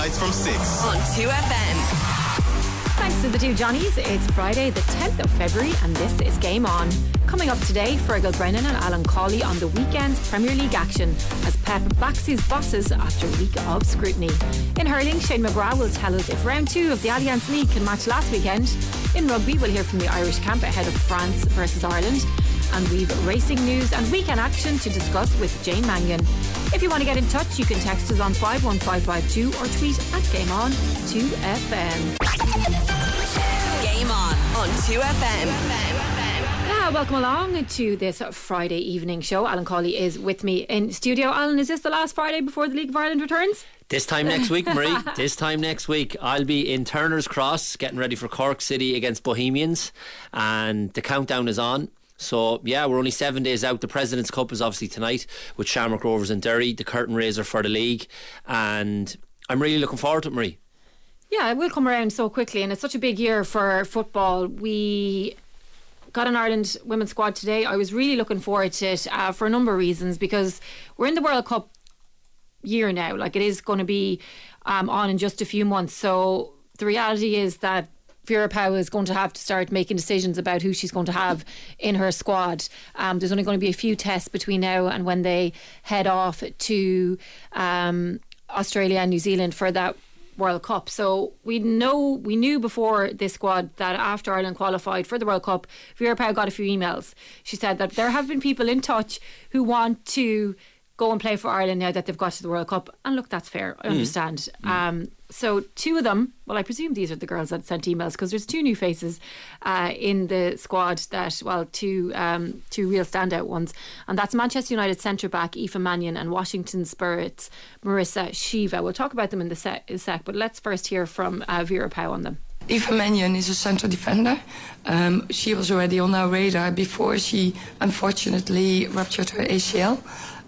weeknights from 6 on 2FM. Thanks to the two Johnnies, it's Friday, the 10th of February, and this is Game On. Coming up today, Fergal Brennan and Alan Cawley on the weekend's Premier League action as Pep backs his bosses after a week of scrutiny. In hurling, Shane McGrath will tell us if round two of the Allianz League can match last weekend. In rugby, we'll hear from the Irish camp ahead of France versus Ireland and we've racing news and weekend action to discuss with Jane Mannion. If you want to get in touch, you can text us on 51552 or tweet at Game On 2FM. Game On on 2FM. Yeah, welcome along to this Friday evening show. Alan Cawley is with me in studio. Alan, is this the last Friday before the League of Ireland returns? This time next week, Marie. this time next week, I'll be in Turner's Cross getting ready for Cork City against Bohemians, and the countdown is on. So yeah, we're only seven days out. The President's Cup is obviously tonight with Shamrock Rovers and Derry, the curtain raiser for the league, and I'm really looking forward to it, Marie. Yeah, it will come around so quickly, and it's such a big year for football. We got an Ireland women's squad today. I was really looking forward to it uh, for a number of reasons because we're in the World Cup year now. Like it is going to be um, on in just a few months. So the reality is that Vera Pauw is going to have to start making decisions about who she's going to have in her squad. Um, there's only going to be a few tests between now and when they head off to um, Australia and New Zealand for that World Cup. So we know we knew before this squad that after Ireland qualified for the World Cup, Vera Pauw got a few emails. She said that there have been people in touch who want to go and play for Ireland now that they've got to the World Cup. And look, that's fair. I mm. understand. Mm. Um, so two of them, well, I presume these are the girls that sent emails because there's two new faces uh, in the squad that, well, two um, two real standout ones, and that's Manchester United centre back Aoife Mannion and Washington Spirits Marissa Sheva. We'll talk about them in the sec, sec but let's first hear from uh, Vera Pauw on them. Aoife Mannion is a central defender. Um, she was already on our radar before she unfortunately ruptured her ACL.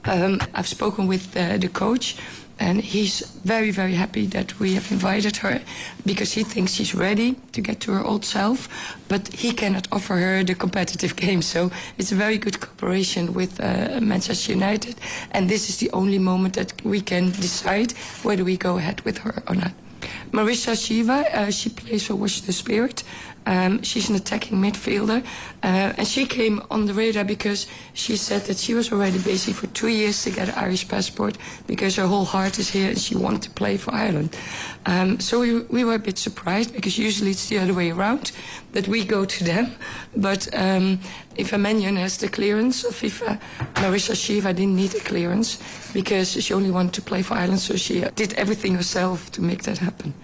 Um, I've spoken with uh, the coach, and he's very, very happy that we have invited her because he thinks she's ready to get to her old self, but he cannot offer her the competitive game. So it's a very good cooperation with uh, Manchester United, and this is the only moment that we can decide whether we go ahead with her or not. Marissa Sheva, uh, she plays for Washington Spirit. Um, she's an attacking midfielder, uh, and she came on the radar because she said that she was already busy for two years to get an Irish passport because her whole heart is here and she wanted to play for Ireland. Um, so we, we were a bit surprised because usually it's the other way around that we go to them. But um, Aoife Mannion has the clearance of FIFA, Marissa Sheva didn't need a clearance because she only wanted to play for Ireland, so she did everything herself to make that happen.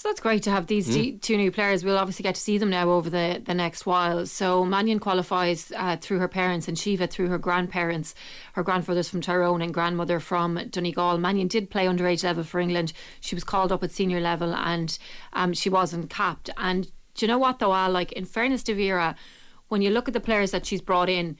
So that's great to have these mm. two new players. We'll obviously get to see them now over the, the next while. So Mannion qualifies uh, through her parents and Sheva through her grandparents. Her grandfather's from Tyrone and grandmother from Donegal. Mannion did play underage level for England. She was called up at senior level and um, she wasn't capped. And do you know what though, Al? Like in fairness to Vera, when you look at the players that she's brought in,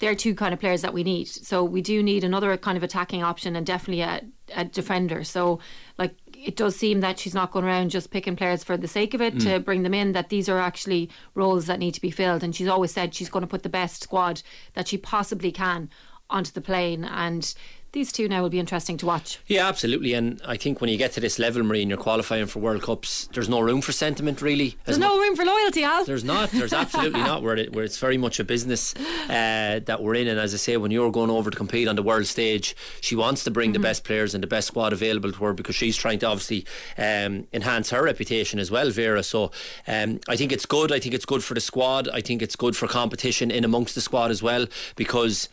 they're two kind of players that we need. So we do need another kind of attacking option and definitely a, a defender. So like it does seem that she's not going around just picking players for the sake of it mm. to bring them in, that these are actually roles that need to be filled. And she's always said she's going to put the best squad that she possibly can onto the plane. And these two now will be interesting to watch. Yeah, absolutely. And I think when you get to this level, Marie, and you're qualifying for World Cups, there's no room for sentiment, really. There's no room for loyalty, Al. There's not. There's absolutely not. Where, it, where it's very much a business uh, that we're in. And as I say, when you're going over to compete on the world stage, she wants to bring mm-hmm. the best players and the best squad available to her because she's trying to obviously um, enhance her reputation as well, Vera. So um, I think it's good. I think it's good for the squad. I think it's good for competition in amongst the squad as well because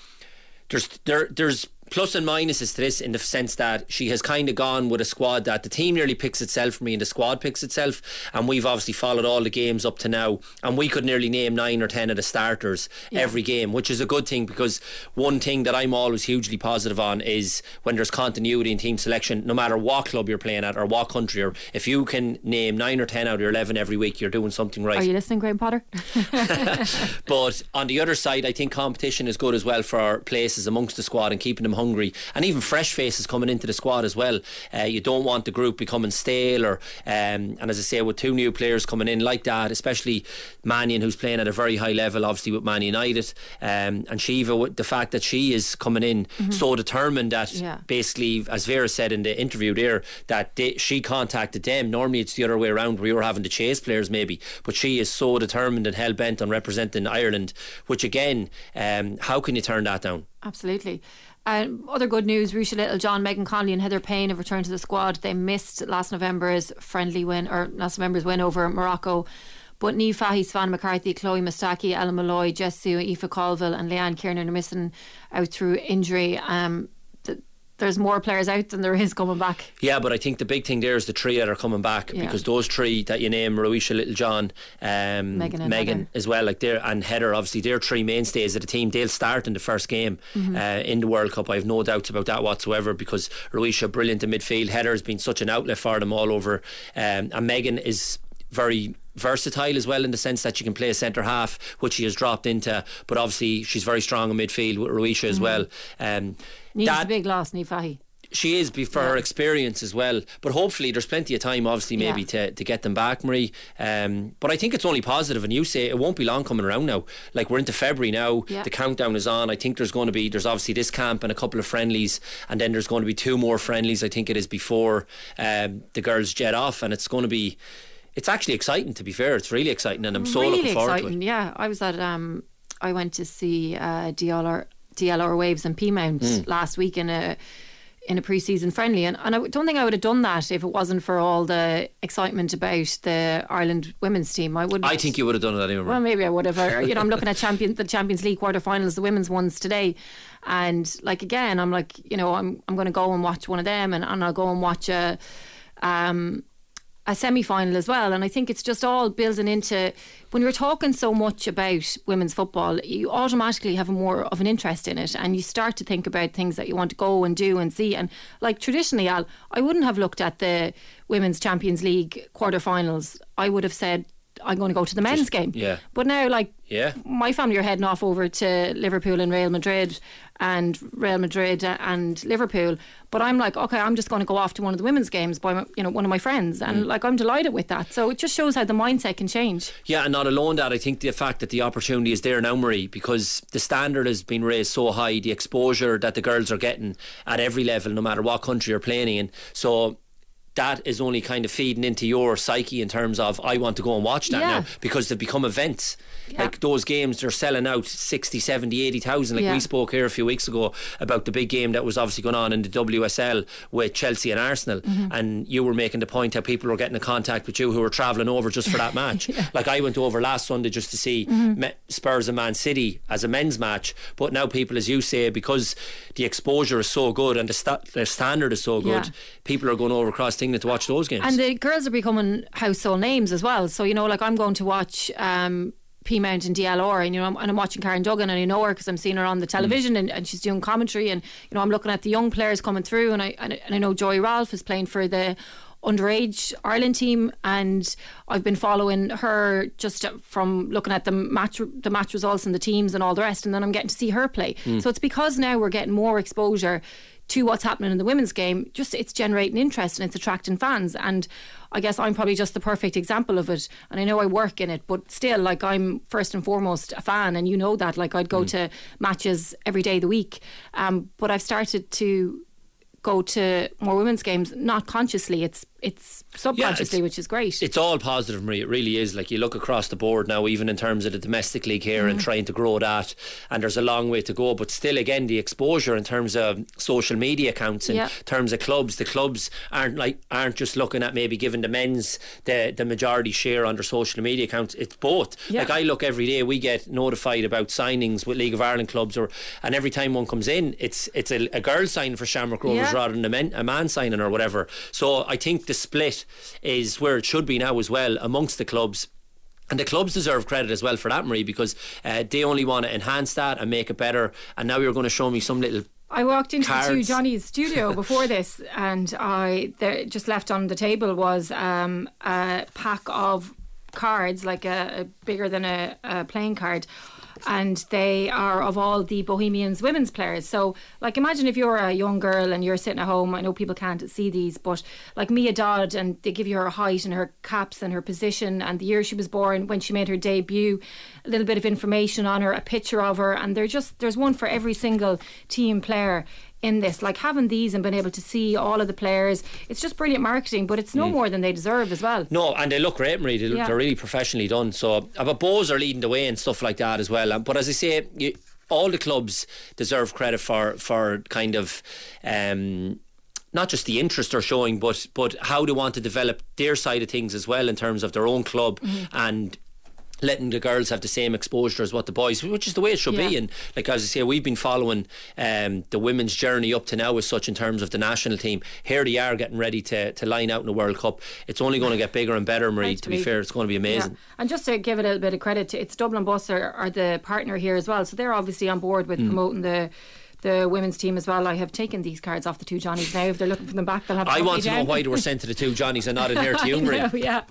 there's there there's plus and minuses to this in the sense that she has kind of gone with a squad that the team nearly picks itself for me and the squad picks itself. And we've obviously followed all the games up to now. And we could nearly name nine or ten of the starters yeah. every game which is a good thing because one thing that I'm always hugely positive on is when there's continuity in team selection no matter what club you're playing at or what country or if you can name nine or ten out of your 11 every week you're doing something right. Are you listening Graham Potter? But on the other side I think competition is good as well for places amongst the squad and keeping them hungry, and even fresh faces coming into the squad as well. Uh, you don't want the group becoming stale, or um, and as I say, with two new players coming in like that, especially Mannion, who's playing at a very high level, obviously with Man United, um, and Sheva, with the fact that she is coming in so determined that Yeah. basically, as Vera said in the interview there, that they, she contacted them. Normally, it's the other way around, where you're having to chase players, maybe, but she is so determined and hell bent on representing Ireland. Which again, um, how can you turn that down? Absolutely. Um, other good news: Ruesha Littlejohn, Megan Connolly, and Heather Payne have returned to the squad. They missed last November's friendly win, or last November's win over Morocco. But Niamh Fahey, Svan McCarthy, Chloe Mustaki, Ellen Molloy, Jess Ziu, Aoife Colville, and Leanne Kiernan are missing out through injury. Um, there's more players out than there is coming back. Yeah, but I think the big thing there is the three that are coming back Yeah. because those three that you name, Ruesha Littlejohn, um, Megan and Heather. as well, like they're and Heather, obviously they're three mainstays of the team. They'll start in the first game Mm-hmm. uh, in the World Cup. I have no doubts about that whatsoever because Ruesha brilliant in midfield. Heather has been such an outlet for them all over, um, and Megan is very versatile as well in the sense that she can play a centre half, which she has dropped into. But obviously she's very strong in midfield with Ruesha as well. Um, That- a big loss, Niamh Fahey. she is for her experience as well. But hopefully, there's plenty of time, obviously, maybe Yeah. to, to get them back, Marie. Um, but I think it's only positive, and you say it won't be long coming around now. Like we're into February now, Yeah. the countdown is on. I think there's going to be there's obviously this camp and a couple of friendlies, and then there's going to be two more friendlies. I think it is before um, the girls jet off, and it's going to be. It's actually exciting, to be fair. It's really exciting, and I'm so really looking forward exciting. to it. Yeah, I was at um, I went to see uh, DLR Waves and Peamount Hmm. last week in a in a pre-season friendly, and, and I don't think I would have done that if it wasn't for all the excitement about the Ireland women's team. I would. I think you would have done it anyway. Well, maybe I would have. Or, you know, I'm looking at champion the Champions League quarterfinals, the women's ones today, and like again, I'm like, you know, I'm I'm going to go and watch one of them, and, and I'll go and watch a. Um, a semi final as well. And I think it's just all building into when you're talking so much about women's football, you automatically have more of an interest in it and you start to think about things that you want to go and do and see. And like traditionally, Al, I wouldn't have looked at the Women's Champions League quarterfinals. I would have said, I'm going to go to the men's game. yeah. But now, like, Yeah. my family are heading off over to Liverpool and Real Madrid and Real Madrid and Liverpool. But I'm like, okay, I'm just going to go off to one of the women's games by my, you know one of my friends, and mm. like I'm delighted with that. So it just shows how the mindset can change. Yeah, and not alone that, I think the fact that the opportunity is there now, Marie, because the standard has been raised so high, the exposure that the girls are getting at every level, no matter what country you're playing in. So that is only kind of feeding into your psyche in terms of I want to go and watch that Yeah. now because they've become events. Yeah. Like those games, they're selling out 60, 70, 80,000. Like Yeah. we spoke here a few weeks ago about the big game that was obviously going on in the WSL with Chelsea and Arsenal. Mm-hmm. And you were making the point how people were getting in contact with you who were travelling over just for that match. Like I went over last Sunday just to see Mm-hmm. Spurs and Man City as a men's match. But now people, as you say, because the exposure is so good and the, the standard is so good, Yeah. people are going over across England to watch those games. And the girls are becoming household names as well. So you know, like I'm going to watch. Um, Peamount and DLR, and you know, I'm, and I'm watching Karen Duggan, and I know her because I'm seeing her on the hmm. television, and, and she's doing commentary, and you know, I'm looking at the young players coming through, and I and, I- and I know Joy Ralph is playing for the underage Ireland team, and I've been following her just from looking at the match the match results and the teams and all the rest, and then I'm getting to see her play. Hmm. So it's because now we're getting more exposure to what's happening in the women's game. Just it's generating interest and it's attracting fans, and I guess I'm probably just the perfect example of it. And I know I work in it, but still, like I'm first and foremost a fan, and you know that. Like I'd go to matches every day of the week, um, but I've started to go to more women's games, not consciously. It's it's subconsciously, it's- which is great. It's all positive, Marie. It really is. Like you look across the board now, even in terms of the domestic league here Mm. and trying to grow that, and there's a long way to go. But still, again, the exposure in terms of social media accounts, in Yeah. terms of clubs, the clubs aren't like aren't just looking at maybe giving the men's the the majority share on their social media accounts. It's both. Yeah. Like I look every day, we get notified about signings with League of Ireland clubs, or and every time one comes in, it's it's a, a girl signing for Shamrock Rovers Yeah. rather than a, men, a man signing or whatever. So I think the split is where it should be now as well amongst the clubs. And the clubs deserve credit as well for that, Marie, because uh, they only want to enhance that and make it better. And now you're going to show me some little I walked into the two Johnny's studio before this, and I there, just left on the table was um, a pack of cards, like a, a bigger than a, a playing card. And they are of all the Bohemians women's players. So, like, imagine if you're a young girl and you're sitting at home. I know people can't see these, but like Mia Dodd, and they give you her height and her caps and her position and the year she was born when she made her debut, a little bit of information on her, a picture of her, and they're just there's one for every single team player in this. Like having these and being able to see all of the players, it's just brilliant marketing, but it's no Mm. more than they deserve as well. No, and they look great, Marie. They look, Yeah. They're really professionally done. So, but Bohs are leading the way and stuff like that as well. But as I say, you, all the clubs deserve credit for for kind of. Um, not just the interest they're showing, but but how they want to develop their side of things as well in terms of their own club Mm-hmm. and letting the girls have the same exposure as what the boys, which is the way it should be. And like as I say, we've been following um, the women's journey up to now as such in terms of the national team. Here they are getting ready to, to line out in the World Cup. It's only going to get bigger and better, Marie. Right, to be fair, it's going to be amazing. Yeah. And just to give it a little bit of credit, to, it's Dublin Bus are, are the partner here as well, so they're obviously on board with Mm. promoting the. The women's team as well. I have taken these cards off the two Johnnies now. If they're looking for them back, they'll have. To I want to know why they were sent to the two Johnnies and not in there to Marie. yeah.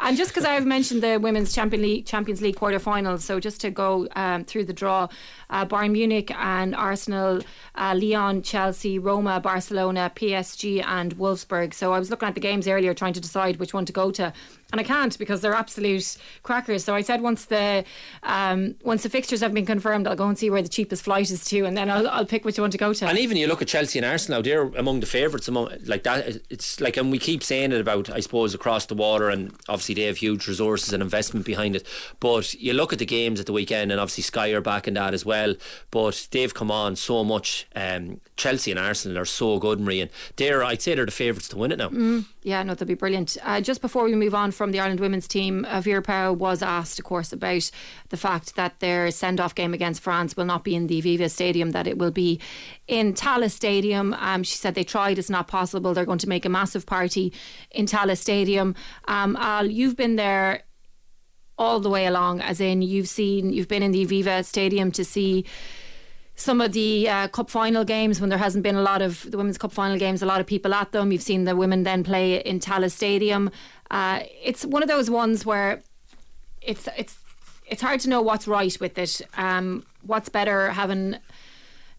And just because I've mentioned the women's Champion League, Champions League quarter-finals, so just to go um, through the draw, uh, Bayern Munich and Arsenal, uh, Lyon, Chelsea, Roma, Barcelona, PSG, and Wolfsburg. So I was looking at the games earlier, trying to decide which one to go to, and I can't because they're absolute crackers. So I said once the um, once the fixtures have been confirmed, I'll go and see where the cheapest flight is to, and then I'll, I'll pick which one to go to. And even you look at Chelsea and Arsenal they're among the favourites among like that. It's like, and we keep saying it about, I suppose, across the water, and obviously they have huge resources and investment behind it. But you look at the games at the weekend, and obviously Sky are back in that as well. But they've come on so much. Um, Chelsea and Arsenal are so good, Marie, and they're, I'd say, they're the favourites to win it now. Yeah, no, that'd be brilliant. Uh, just before we move on from the Ireland women's team, uh, Vera Pauw was asked, of course, about the fact that their send off game against France will not be in the Aviva Stadium, that it will be in Tallaght Stadium. Um, she said they tried, it's not possible. They're going to make a massive party in Tallaght Stadium. Um, Al, you've been there all the way along, as in you've seen, you've been in the Aviva Stadium to see some of the uh, cup final games when there hasn't been a lot of the women's cup final games, a lot of people at them. You've seen the women then play in Tallaght Stadium. Uh, it's one of those ones where it's it's it's hard to know what's right with it. Um, what's better having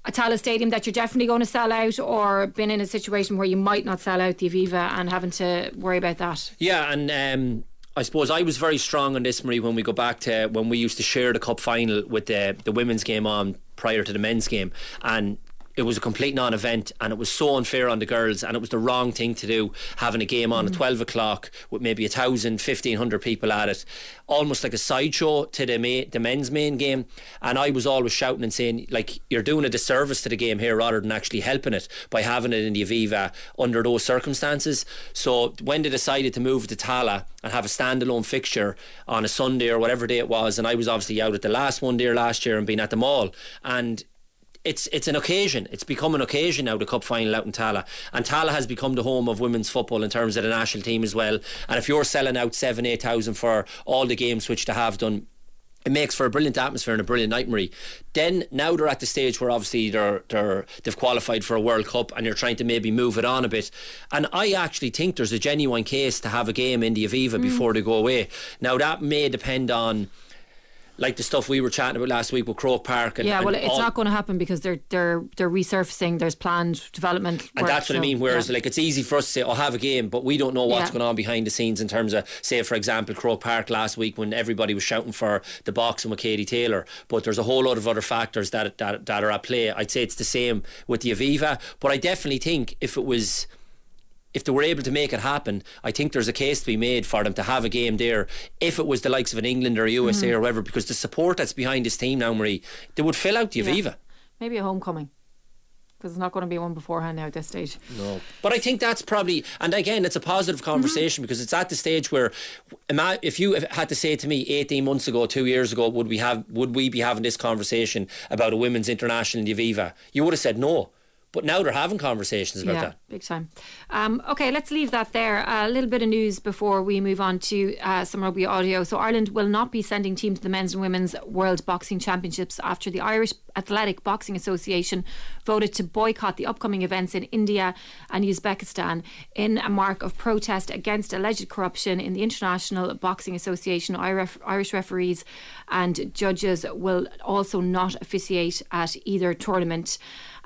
a Tallaght Stadium that you're definitely going to sell out, or been in a situation where you might not sell out the Aviva and having to worry about that. Yeah, and um, I suppose I was very strong on this, Marie, when we go back to when we used to share the cup final with the the women's game on prior to the men's game, and it was a complete non-event, and it was so unfair on the girls, and it was the wrong thing to do, having a game on at mm. twelve o'clock with maybe a thousand, fifteen hundred people at it, almost like a sideshow to the ma- the men's main game. And I was always shouting and saying, like, you're doing a disservice to the game here rather than actually helping it by having it in the Aviva under those circumstances. So when they decided to move to Tallaght and have a standalone fixture on a Sunday or whatever day it was, and I was obviously out at the last one there last year and being at the mall, and it's it's an occasion. It's become an occasion now. The cup final out in Tallaght, and Tallaght has become the home of women's football in terms of the national team as well. And if you're selling out seven, eight thousand for all the games which they have done. It makes for a brilliant atmosphere and a brilliant night, Marie. Then now they're at the stage where obviously they're they're they've qualified for a World Cup and you're trying to maybe move it on a bit. And I actually think there's a genuine case to have a game in the Aviva mm. before they go away. Now that may depend on like the stuff we were chatting about last week with Croke Park. And, Yeah, well, and it's all- not going to happen because they're they're they're resurfacing. There's planned development, And that's what I mean. Whereas, yeah. like, it's easy for us to say, "Oh, have a game," but we don't know what's Yeah. going on behind the scenes in terms of, say, for example, Croke Park last week when everybody was shouting for the boxing with Katie Taylor. But there's a whole lot of other factors that that that are at play. I'd say it's the same with the Aviva, but I definitely think if it was if they were able to make it happen, I think there's a case to be made for them to have a game there. If it was the likes of an England or a USA or whatever, because the support that's behind this team now, Marie, they would fill out the Yeah. Maybe a homecoming because there's not going to be one beforehand now at this stage. No. But I think that's probably, and again, it's a positive mm-hmm. conversation because it's at the stage where, if you had to say to me 18 months ago, two years ago, would we have, would we be having this conversation about a women's international in the Aviva? You would have said no. But now they're having conversations about yeah, that. big time. Um, okay, let's leave that there. a little bit of news before we move on to uh, some rugby audio. So Ireland will not be sending team to the men's and women's World Boxing Championships after the Irish Athletic Boxing Association voted to boycott the upcoming events in India and Uzbekistan in a mark of protest against alleged corruption in the International Boxing Association. Irish referees and judges will also not officiate at either tournament.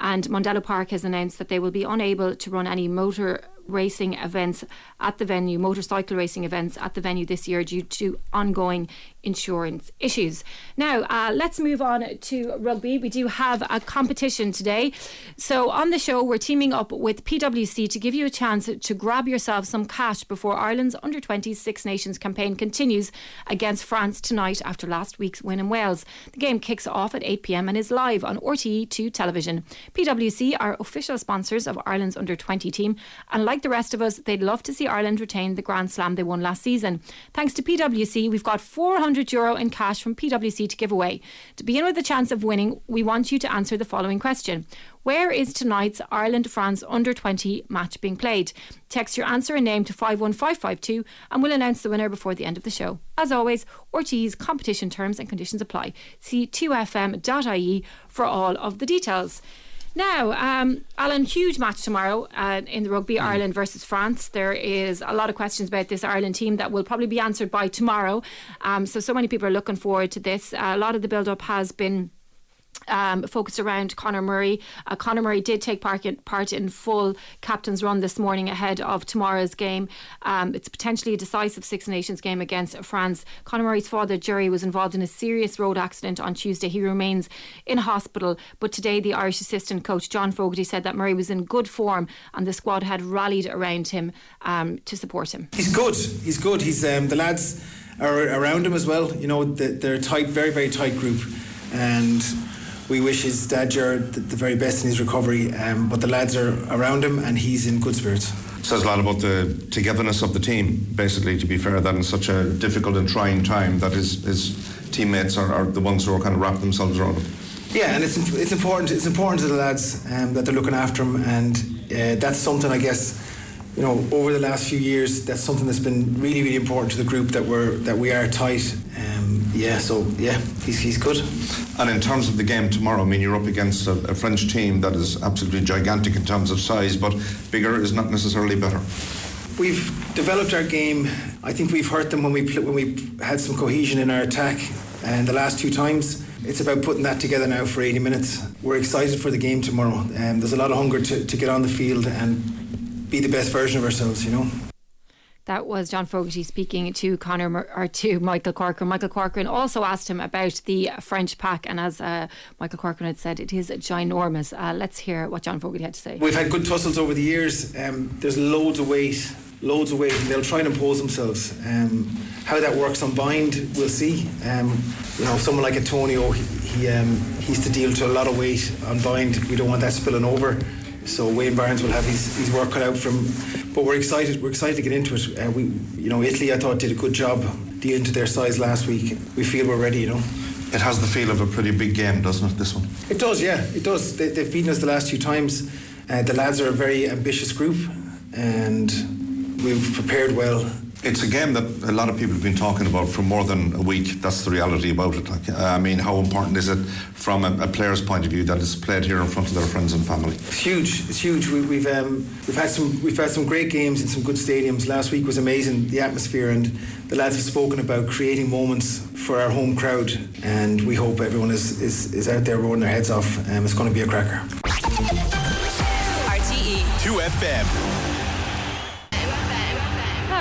And Mondello Park has announced that they will be unable to run any motor racing events at the venue, motorcycle racing events at the venue this year due to ongoing insurance issues. Now, uh, let's move on to rugby. We do have a competition today. So, on the show, we're teaming up with PwC to give you a chance to grab yourself some cash before Ireland's under 20 Six Nations campaign continues against France tonight after last week's win in Wales. The game kicks off at 8 pm and is live on RTE2 television. PwC are official sponsors of Ireland's under 20 team, and like the rest of us, they'd love to see Ireland retain the Grand Slam they won last season. Thanks to PwC, we've got 400 euro in cash from PwC to give away. To begin with the chance of winning, we want you to answer the following question. Where is tonight's Ireland France under 20 match being played? Text your answer and name to 51552 and we'll announce the winner before the end of the show. As always, RTE's competition terms and conditions apply. See 2fm.ie for all of the details. Now, um, Alan, huge match tomorrow uh, in the rugby, mm. Ireland versus France. There is a lot of questions about this Ireland team that will probably be answered by tomorrow. Um, so, so many people are looking forward to this. Uh, a lot of the build up has been um, focused around Conor Murray. Uh, Conor Murray did take part in, part in full captain's run this morning ahead of tomorrow's game. Um, it's potentially a decisive Six Nations game against France. Conor Murray's father, Gerry, was involved in a serious road accident on Tuesday. He remains in hospital, but today the Irish assistant coach John Fogarty said that Murray was in good form and the squad had rallied around him um, to support him. He's good. He's good. He's um, the lads are around him as well. You know, they're a tight, very, very tight group, and we wish his dad Jared the, very best in his recovery. Um, but the lads are around him, and he's in good spirits. Says a lot about the togetherness of the team. Basically, to be fair, that in such a difficult and trying time, that his, his teammates are, are the ones who are kind of wrapping themselves around him. Yeah, and it's it's important. It's important to the lads um, that they're looking after him, and uh, that's something I guess you know, over the last few years, that's something that's been really, really important to the group that we're that we are tight. Um, yeah, so yeah, he's he's good. And in terms of the game tomorrow, I mean, you're up against a, a French team that is absolutely gigantic in terms of size, but bigger is not necessarily better. We've developed our game. I think we've hurt them when we when we had some cohesion in our attack, and the last two times. It's about putting that together now for 80 minutes. We're excited for the game tomorrow. Um, there's a lot of hunger to, to get on the field and be the best version of ourselves, you know. That was John Fogarty speaking to Conor or to Michael Corcoran. Michael Corcoran also asked him about the French pack, and as uh, Michael Corcoran had said, it is ginormous. Uh, let's hear what John Fogarty had to say. We've had good tussles over the years. Um, there's loads of weight, loads of weight, and they'll try and impose themselves. Um, how that works on bind, we'll see. Um, you know, someone like Atonio, he, he um, he's to deal to a lot of weight on bind. We don't want that spilling over. So Wayne Barnes will have his, his work cut out from. But we're excited. We're excited to get into it. Uh, we, you know, Italy I thought did a good job dealing to their size last week. We feel we're ready. You know. It has the feel of a pretty big game, doesn't it? This one. It does. Yeah, it does. They, have beaten us the last two times. Uh, the lads are a very ambitious group, and we've prepared well it's a game that a lot of people have been talking about for more than a week. That's the reality about it. Like, I mean, how important is it from a, a, player's point of view that it's played here in front of their friends and family? It's huge. It's huge. We, have um, we've had some we've had some great games in some good stadiums. Last week was amazing. The atmosphere and the lads have spoken about creating moments for our home crowd, and we hope everyone is is, is out there rolling their heads off. Um, it's going to be a cracker. RTE Two FM.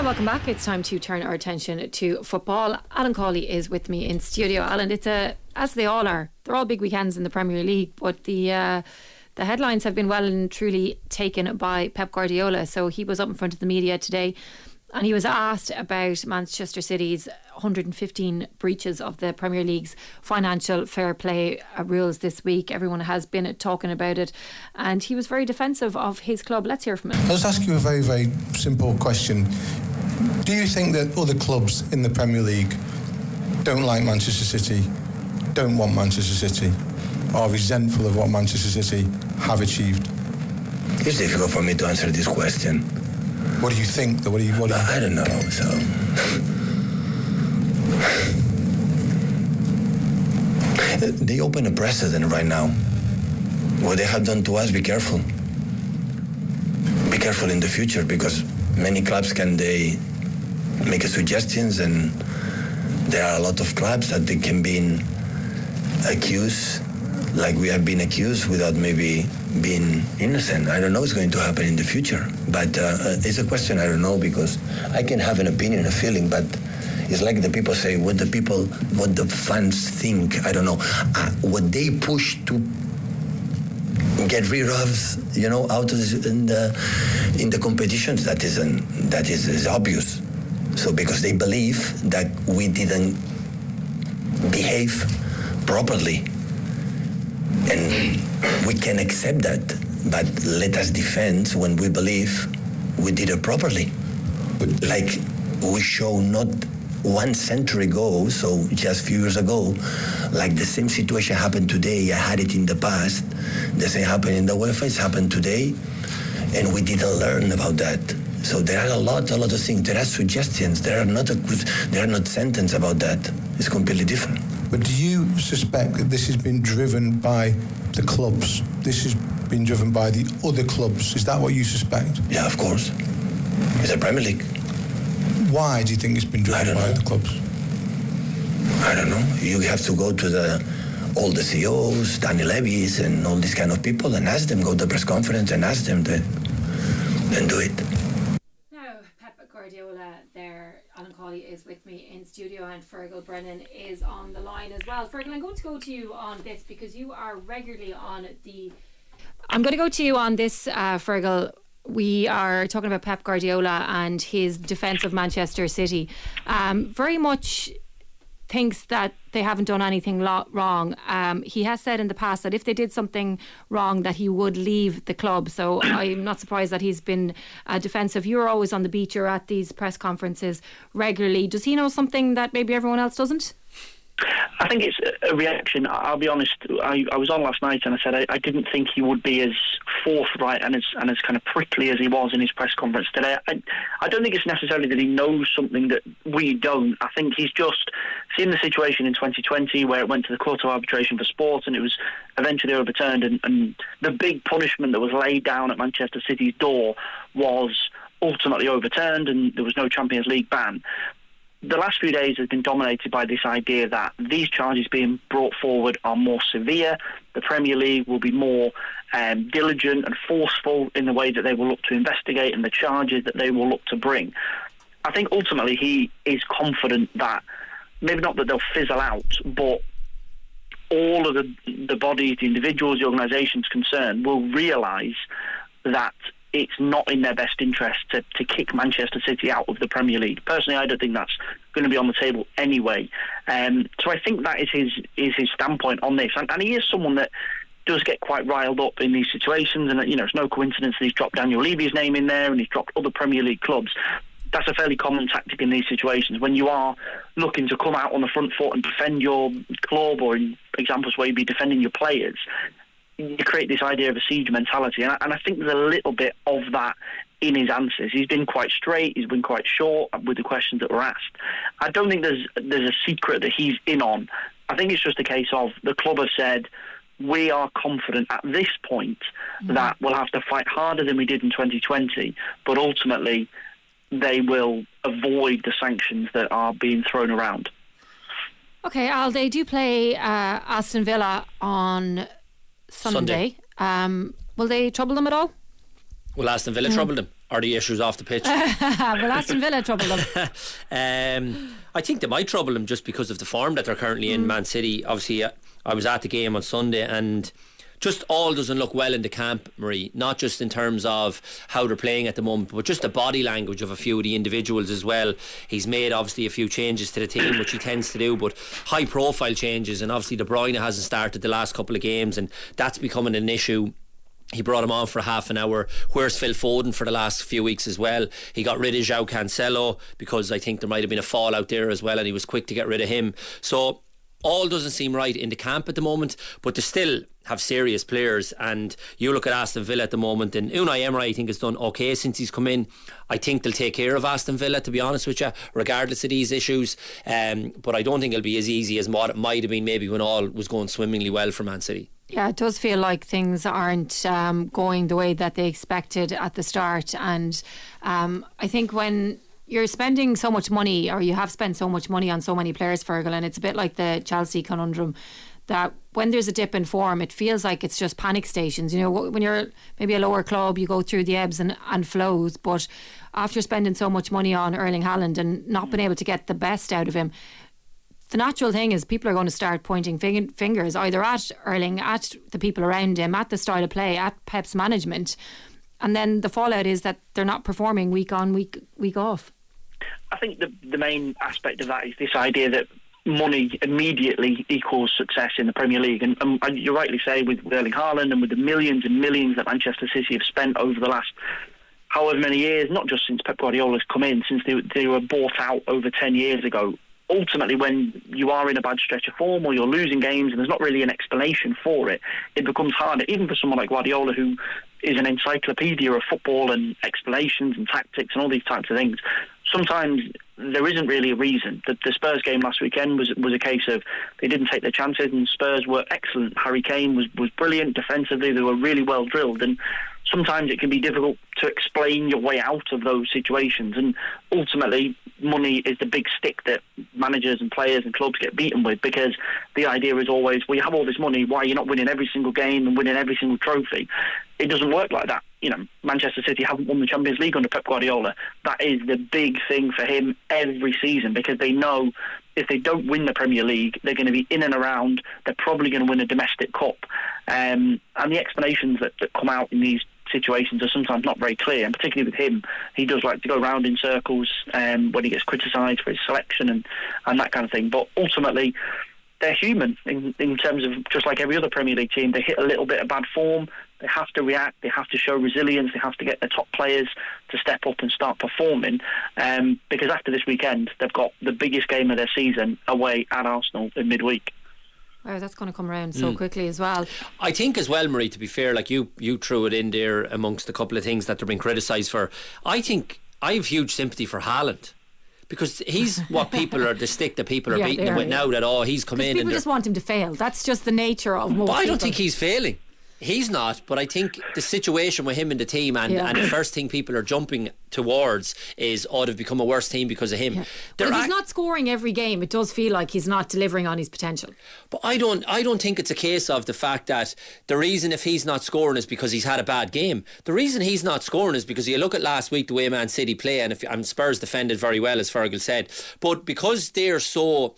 Hi, welcome back. It's time to turn our attention to football. Alan Cawley is with me in studio. Alan, it's a as they all are. They're all big weekends in the Premier League, but the uh, the headlines have been well and truly taken by Pep Guardiola. So he was up in front of the media today and he was asked about Manchester City's 115 breaches of the Premier League's financial fair play uh, rules this week. Everyone has been talking about it, and he was very defensive of his club. Let's hear from him. I'll just ask you a very, very simple question. Do you think that other clubs in the Premier League don't like Manchester City, don't want Manchester City, are resentful of what Manchester City have achieved? It's difficult for me to answer this question. What do you think? What do you? What do you... I don't know. So they open a precedent right now. What they have done to us, be careful. Be careful in the future because many clubs can they make suggestions and there are a lot of clubs that they can be accused like we have been accused without maybe being innocent. I don't know what's going to happen in the future, but uh, it's a question I don't know because I can have an opinion, a feeling, but it's like the people say what the people, what the fans think. I don't know uh, what they push to get rid of, you know, out of the, in the in the competitions. That is an, that is, is obvious. So because they believe that we didn't behave properly and we can accept that, but let us defend when we believe we did it properly. Like we show not one century ago, so just a few years ago, like the same situation happened today. I had it in the past. The same happened in the UEFA. It's happened today, and we didn't learn about that. So there are a lot, a lot of things. There are suggestions. There are not a, there are not sentences about that. It's completely different. But do you suspect that this has been driven by the clubs? This has been driven by the other clubs? Is that what you suspect? Yeah, of course. It's a Premier League. Why do you think it's been driven by know. the clubs? I don't know. You have to go to the all the CEOs, Danny Levy's, and all these kind of people, and ask them. Go to the press conference and ask them to, and do it. Guardiola there, Alan Cawley is with me in studio, and Fergal Brennan is on the line as well. Fergal, I'm going to go to you on this because you are regularly on the. I'm going to go to you on this, uh, Fergal. We are talking about Pep Guardiola and his defence of Manchester City. Um, very much thinks that they haven't done anything lo- wrong. Um, he has said in the past that if they did something wrong, that he would leave the club. So I'm not surprised that he's been uh, defensive. You're always on the beat. You're at these press conferences regularly. Does he know something that maybe everyone else doesn't? I think it's a reaction. I'll be honest. I, I was on last night and I said I, I didn't think he would be as forthright and as and as kind of prickly as he was in his press conference today. I, I don't think it's necessarily that he knows something that we don't. I think he's just seen the situation in 2020 where it went to the Court of Arbitration for Sport and it was eventually overturned. And, and the big punishment that was laid down at Manchester City's door was ultimately overturned and there was no Champions League ban the last few days has been dominated by this idea that these charges being brought forward are more severe. The Premier League will be more um, diligent and forceful in the way that they will look to investigate and the charges that they will look to bring. I think ultimately he is confident that maybe not that they'll fizzle out, but all of the the bodies, the individuals, the organisations concerned will realise that it's not in their best interest to, to kick Manchester City out of the Premier League. Personally, I don't think that's going to be on the table anyway. Um, so I think that is his is his standpoint on this, and, and he is someone that does get quite riled up in these situations, and you know it's no coincidence that he's dropped Daniel Levy's name in there, and he's dropped other Premier League clubs. That's a fairly common tactic in these situations when you are looking to come out on the front foot and defend your club, or in examples where you'd be defending your players you create this idea of a siege mentality, and I, and I think there's a little bit of that in his answers. He's been quite straight. He's been quite short with the questions that were asked. I don't think there's there's a secret that he's in on. I think it's just a case of the club have said we are confident at this point mm-hmm. that we'll have to fight harder than we did in 2020, but ultimately they will avoid the sanctions that are being thrown around. Okay, Al, they do play uh, Aston Villa on Sunday. Sunday. Um, will they trouble them at all? Will Aston Villa mm. trouble them? Are the issues off the pitch? will Aston Villa trouble them? um, I think they might trouble them just because of the form that they're currently mm. in. Man City. Obviously, uh, I was at the game on Sunday and just all doesn't look well in the camp, Marie. Not just in terms of how they're playing at the moment, but just the body language of a few of the individuals as well. He's made obviously a few changes to the team, which he tends to do, but high profile changes. And obviously, De Bruyne hasn't started the last couple of games, and that's becoming an issue he brought him on for half an hour. Where's Phil Foden for the last few weeks as well? He got rid of João Cancelo because I think there might have been a fallout there as well, and he was quick to get rid of him. So all doesn't seem right in the camp at the moment, but they still have serious players. And you look at Aston Villa at the moment, and Unai Emery, I think, has done okay since he's come in. I think they'll take care of Aston Villa, to be honest with you, regardless of these issues. Um, but I don't think it'll be as easy as what it might have been maybe when all was going swimmingly well for Man City. Yeah, it does feel like things aren't um, going the way that they expected at the start. And um, I think when you're spending so much money, or you have spent so much money on so many players, Fergal, and it's a bit like the Chelsea conundrum that when there's a dip in form, it feels like it's just panic stations. You know, when you're maybe a lower club, you go through the ebbs and, and flows. But after spending so much money on Erling Haaland and not being able to get the best out of him, the natural thing is people are going to start pointing fingers either at Erling, at the people around him, at the style of play, at Pep's management. And then the fallout is that they're not performing week on, week week off. I think the the main aspect of that is this idea that money immediately equals success in the Premier League. And, and, and you rightly say with Erling Haaland and with the millions and millions that Manchester City have spent over the last however many years, not just since Pep Guardiola's come in, since they, they were bought out over 10 years ago. Ultimately, when you are in a bad stretch of form or you're losing games and there's not really an explanation for it, it becomes harder, even for someone like Guardiola, who is an encyclopedia of football and explanations and tactics and all these types of things. Sometimes there isn't really a reason. The, the, Spurs game last weekend was was a case of they didn't take their chances, and Spurs were excellent. Harry Kane was was brilliant defensively. They were really well drilled, and sometimes it can be difficult to explain your way out of those situations. And ultimately, money is the big stick that managers and players and clubs get beaten with because the idea is always, well, you have all this money, why are you not winning every single game and winning every single trophy? It doesn't work like that. You know, Manchester City haven't won the Champions League under Pep Guardiola. That is the big thing for him every season because they know if they don't win the Premier League, they're going to be in and around. They're probably going to win a domestic cup. Um, and the explanations that, that come out in these situations are sometimes not very clear, and particularly with him, he does like to go round in circles um, when he gets criticised for his selection and, and that kind of thing. But ultimately, they're human in, in terms of just like every other Premier League team. They hit a little bit of bad form. They have to react. They have to show resilience. They have to get their top players to step up and start performing. Um, because after this weekend, they've got the biggest game of their season away at Arsenal in midweek. Wow, that's going to come around so mm. quickly as well. I think as well, Marie. To be fair, like you, you threw it in there amongst a couple of things that they're being criticised for. I think I have huge sympathy for Haaland because he's what people are the stick that people are yeah, beating him with yeah. now. That oh, he's come in. People just want him to fail. That's just the nature of most. But I don't people. think he's failing. He's not, but I think the situation with him and the team, and, yeah. and the first thing people are jumping towards is, oh, they've become a worse team because of him. Yeah. if he's not scoring every game, it does feel like he's not delivering on his potential. But I don't, I don't think it's a case of the fact that the reason if he's not scoring is because he's had a bad game. The reason he's not scoring is because you look at last week the way Man City play, and if and Spurs defended very well, as Fergal said, but because they're so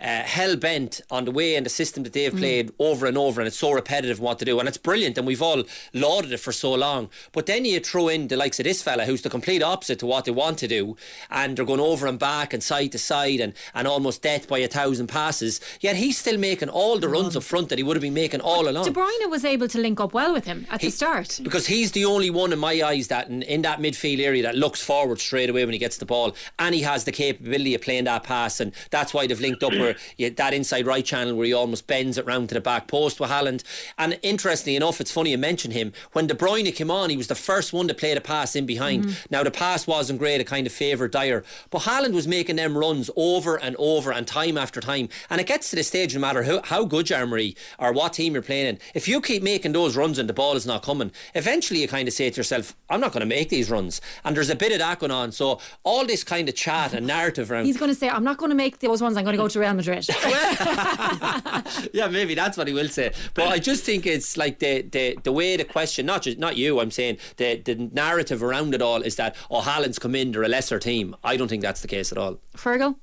uh, hell bent on the way and the system that they've mm. played mm. over and over, and it's so repetitive what to do, and it's brilliant, and we've all lauded it for so long. But then you throw in the likes of this fella, who's the complete opposite to what they want to do, and they're going over and back and side to side, and, and almost death by a thousand passes. Yet he's still making all the runs up front that he would have been making all along. De Bruyne was able to link up well with him at he, the start because he's the only one in my eyes that in, in that midfield area that looks forward straight away when he gets the ball, and he has the capability of playing that pass, and that's why they've linked up where you, that inside right channel where he almost bends it round to the back post with Haaland. And interestingly enough, it's funny you mention him. When De Bruyne came on, he was the first one to play the pass in behind. Mm. Now the pass wasn't great; it kind of favoured Dier, but Haaland was making them runs over and over and time after time. And it gets to the stage, no matter how, how good you are, Marie, or what team you're playing in, if you keep making those runs and the ball is not coming, eventually you kind of say to yourself, "I'm not going to make these runs." And there's a bit of that going on. So all this kind of chat and narrative around. He's going to say, "I'm not going to make those ones. I'm going to go to Real Madrid." yeah, maybe that's what he will say. But I just think it's like the the, the way the question, not just not you, I'm saying the the narrative around it all is that oh Haaland's come in, they're a lesser team. I don't think that's the case at all. Fergal.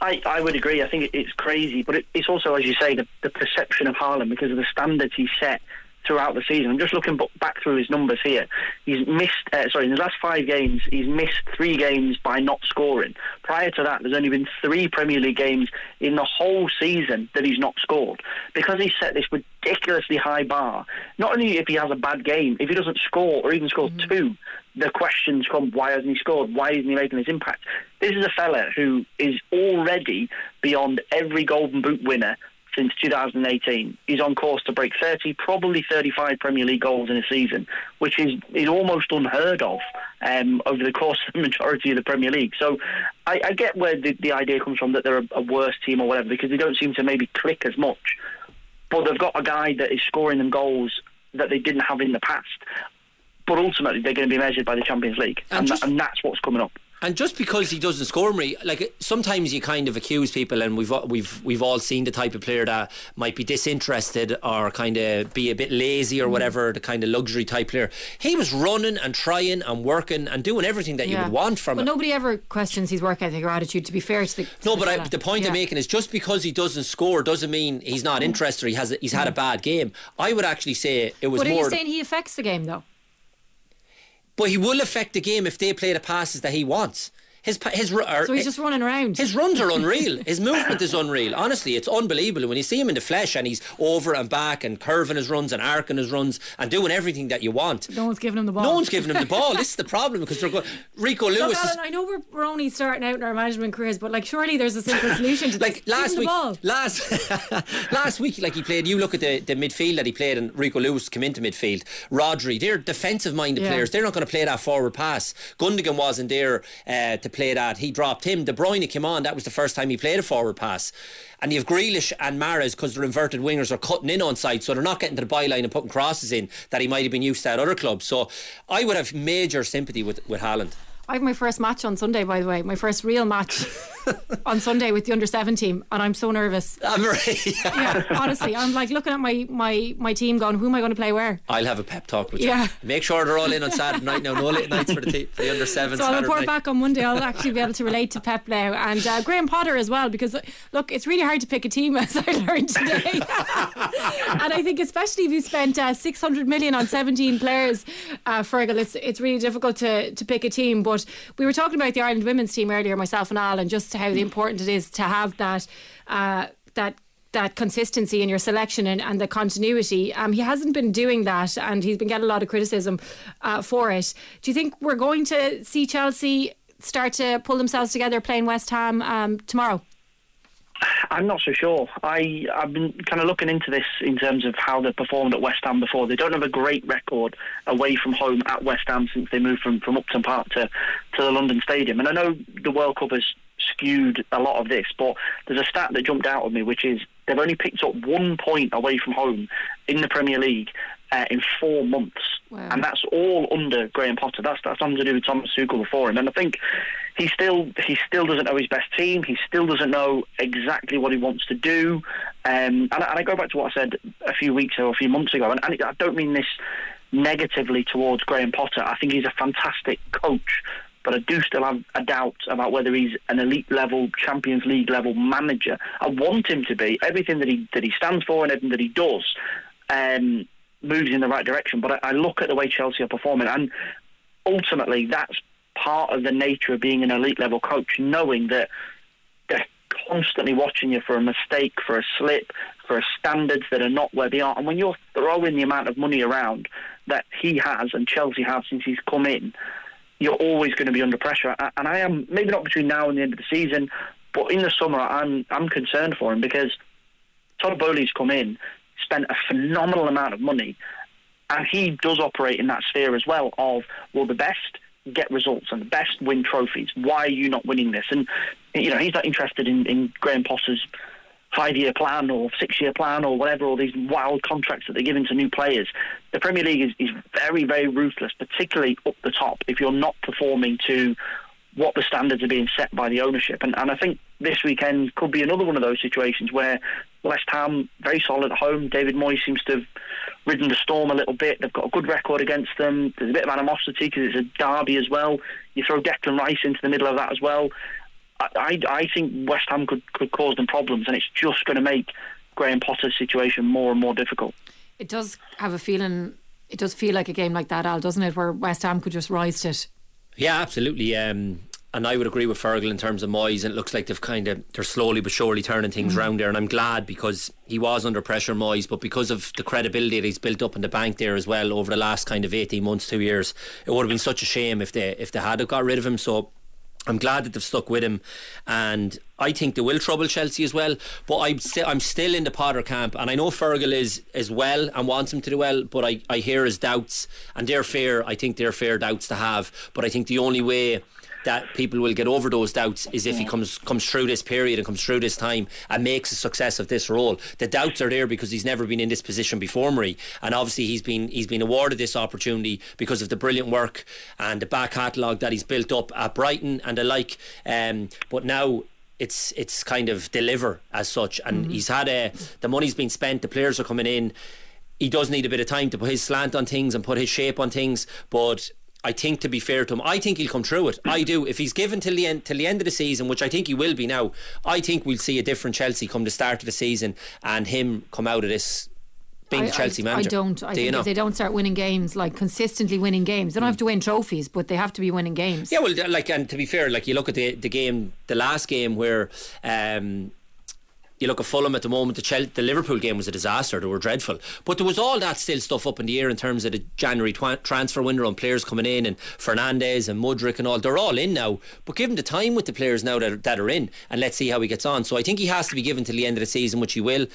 I, I would agree. I think it's crazy, but it, it's also, as you say, the, the perception of Haaland because of the standards he set throughout the season. I'm just looking b- back through his numbers here. He's missed, uh, sorry, in his last five games, he's missed three games by not scoring. Prior to that, there's only been three Premier League games in the whole season that he's not scored. Because he's set this ridiculously high bar, not only if he has a bad game, if he doesn't score or even score two, the questions come, why hasn't he scored? Why isn't he making this impact? This is a fella who is already beyond every Golden Boot winner since 2018. He's on course to break 30, probably 35 Premier League goals in a season, which is, is almost unheard of um, over the course of the majority of the Premier League. So I, I get where the, the idea comes from that they're a, a worse team or whatever because they don't seem to maybe click as much. But they've got a guy that is scoring them goals that they didn't have in the past. But ultimately, they're going to be measured by the Champions League, And and, just- tha- and that's what's coming up. And just because he doesn't score, me like sometimes you kind of accuse people, and we've we've we've all seen the type of player that might be disinterested or kind of be a bit lazy or mm. whatever, the kind of luxury type player. He was running and trying and working and doing everything that you would want from But him. nobody ever questions his work ethic or attitude. To be fair to the to No, the but I, the point Yeah. I'm making is just because he doesn't score doesn't mean he's not mm. interested. Or he has he's had a mm. bad game. I would actually say it was But are more. you saying he affects the game though? But he will affect the game if they play the passes that he wants. His his or- So he's just running around. His runs are unreal. His movement is unreal. Honestly, it's unbelievable when you see him in the flesh and he's over and back and curving his runs and arcing his runs and doing everything that you want. No one's giving him the ball. No one's giving him the ball. This is the problem because they're going. Rico Look, Lewis is Alan, I know we're, we're only starting out in our management careers, but like surely there's a simple solution to like this. Last week. ball. Last last week, like he played. You look at the, the midfield that he played, and Rico Lewis come into midfield. Rodri, they're defensive minded Yeah. players. They're not going to play that forward pass. Gundogan wasn't there uh, to play that. He dropped him. De Bruyne came on. That was the first time he played a forward pass. And you have Grealish and Mahrez because they're inverted wingers are cutting in on side, so they're not getting to the byline and putting crosses in that he might have been used to at other clubs. So I would have major sympathy with with Haaland. I have my first match on Sunday, by the way, my first real match on Sunday with the under 7 team, and I'm so nervous. I'm right. Yeah, honestly, I'm like looking at my, my, my team going, who am I going to play where? I'll have a pep talk with Yeah. you. Make sure they're all in on Saturday night now. No late nights for the, te- for the under seven. So I'll report night. back on Monday. I'll actually be able to relate to Pep now and uh, Graham Potter as well because look, it's really hard to pick a team as I learned today. and I think especially if you spent uh, 600 million on 17 players, uh, Fergal, it's it's really difficult to to pick a team. But we were talking about the Ireland women's team earlier, myself and Al, and just how important it is to have that uh, that that consistency in your selection and, and the continuity. Um, he hasn't been doing that, and he's been getting a lot of criticism uh, for it. Do you think we're going to see Chelsea start to pull themselves together playing West Ham um, tomorrow? I'm not so sure. I I've been kind of looking into this in terms of how they performed at West Ham before. They don't have a great record away from home at West Ham since they moved from from Upton Park to to the London Stadium. And I know the World Cup has skewed a lot of this, but there's a stat that jumped out at me, which is they've only picked up one point away from home in the Premier League uh, in four months, Wow. and that's all under Graham Potter. That's that's nothing to do with Thomas Tuchel before him. And I think he still he still doesn't know his best team. He still doesn't know exactly what he wants to do. Um, and, I, and I go back to what I said a few weeks or a few months ago, and, and I don't mean this negatively towards Graham Potter. I think he's a fantastic coach. But I do still have a doubt about whether he's an elite level, Champions League level manager. I want him to be. Everything that he that he stands for and everything that he does um, moves in the right direction. But I, I look at the way Chelsea are performing, and ultimately that's part of the nature of being an elite level coach, knowing that they're constantly watching you for a mistake, for a slip, for standards that are not where they are. And when you're throwing the amount of money around that he has and Chelsea have since he's come in, you're always going to be under pressure. And I am maybe not between now and the end of the season, but in the summer I'm I'm concerned for him because Todd Boehly's come in, spent a phenomenal amount of money, and he does operate in that sphere as well of well the best get results and the best win trophies. Why are you not winning this? And you know he's not interested in, in Graham Potter's five year plan or six year plan or whatever, all these wild contracts that they're giving to new players. The Premier League is, is very, very ruthless, particularly up the top, if you're not performing to what the standards are being set by the ownership. And, and I think this weekend could be another one of those situations where West Ham, very solid at home. David Moyes seems to have ridden the storm a little bit. They've got a good record against them. There's a bit of animosity because it's a derby as well. You throw Declan Rice into the middle of that as well. I, I, I think West Ham could, could cause them problems, and it's just going to make Graham Potter's situation more and more difficult. It does have a feeling. It does feel like a game like that, Al, doesn't it? Where West Ham could just rise to it. Yeah, absolutely. Um, and I would agree with Fergal in terms of Moyes. And it looks like they've kind of they're slowly but surely turning things Mm. around there. And I'm glad because he was under pressure, Moyes, but because of the credibility that he's built up in the bank there as well over the last kind of 18 months, two years, it would have been such a shame if they if they had got rid of him. So. I'm glad that they've stuck with him, and I think they will trouble Chelsea as well. But I'm still I'm still in the Potter camp, and I know Fergal is as well and wants him to do well. But I, I hear his doubts, and they're fair. I think they're fair doubts to have. But I think the only way that people will get over those doubts is if he comes comes through this period and comes through this time and makes a success of this role. The doubts are there because he's never been in this position before, Marie, and obviously he's been he's been awarded this opportunity because of the brilliant work and the back catalogue that he's built up at Brighton and the like. Um, but now it's it's kind of deliver as such, and he's had a the money's been spent, the players are coming in. He does need a bit of time to put his slant on things and put his shape on things, but I think to be fair to him, I think he'll come through it. I do. If he's given till the end till the end of the season, which I think he will be now, I think we'll see a different Chelsea come the start of the season and him come out of this being I, the Chelsea I, manager. I don't. I do think you know? if they don't start winning games, like consistently winning games, they don't have to win trophies, but they have to be winning games. Yeah, well, like, and to be fair, like you look at the the game, the last game where. Um, you look at Fulham at the moment. The, Chel- the Liverpool game was a disaster. They were dreadful, but there was all that still stuff up in the air in terms of the January twa- transfer window and players coming in and Fernandez and Mudryk and all. They're all in now, but give him the time with the players now that are, that are in, and let's see how he gets on. So I think he has to be given till the end of the season, which he will.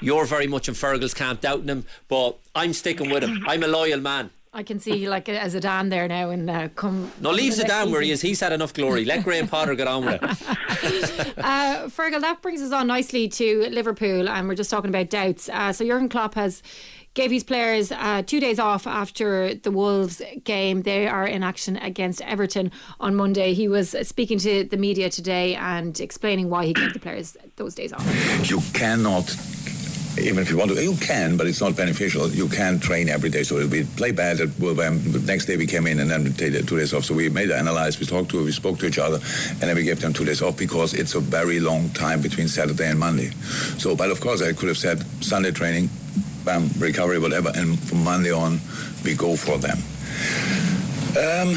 You're very much in Fergal's camp, doubting him, but I'm sticking with him. I'm a loyal man. I can see like as a Zidane there now and uh, come. No, leave the next Zidane where he is. He's had enough glory. Let Graham Potter get on with it. Uh, Fergal, that brings us on nicely to Liverpool, and we're just talking about doubts. Uh, so Jurgen Klopp has gave his players uh, two days off after the Wolves game. They are in action against Everton on Monday. He was speaking to the media today and explaining why he gave the players those days off. You cannot, even if you want to, you can, but it's not beneficial. You can train every day. So we play bad. At, well, next day we came in and then we take two days off. So we made an analysis. We talked to, we spoke to each other, and then we gave them two days off because it's a very long time between Saturday and Monday. So, but of course, I could have said Sunday training, bam, recovery, whatever, and from Monday on we go for them. Um,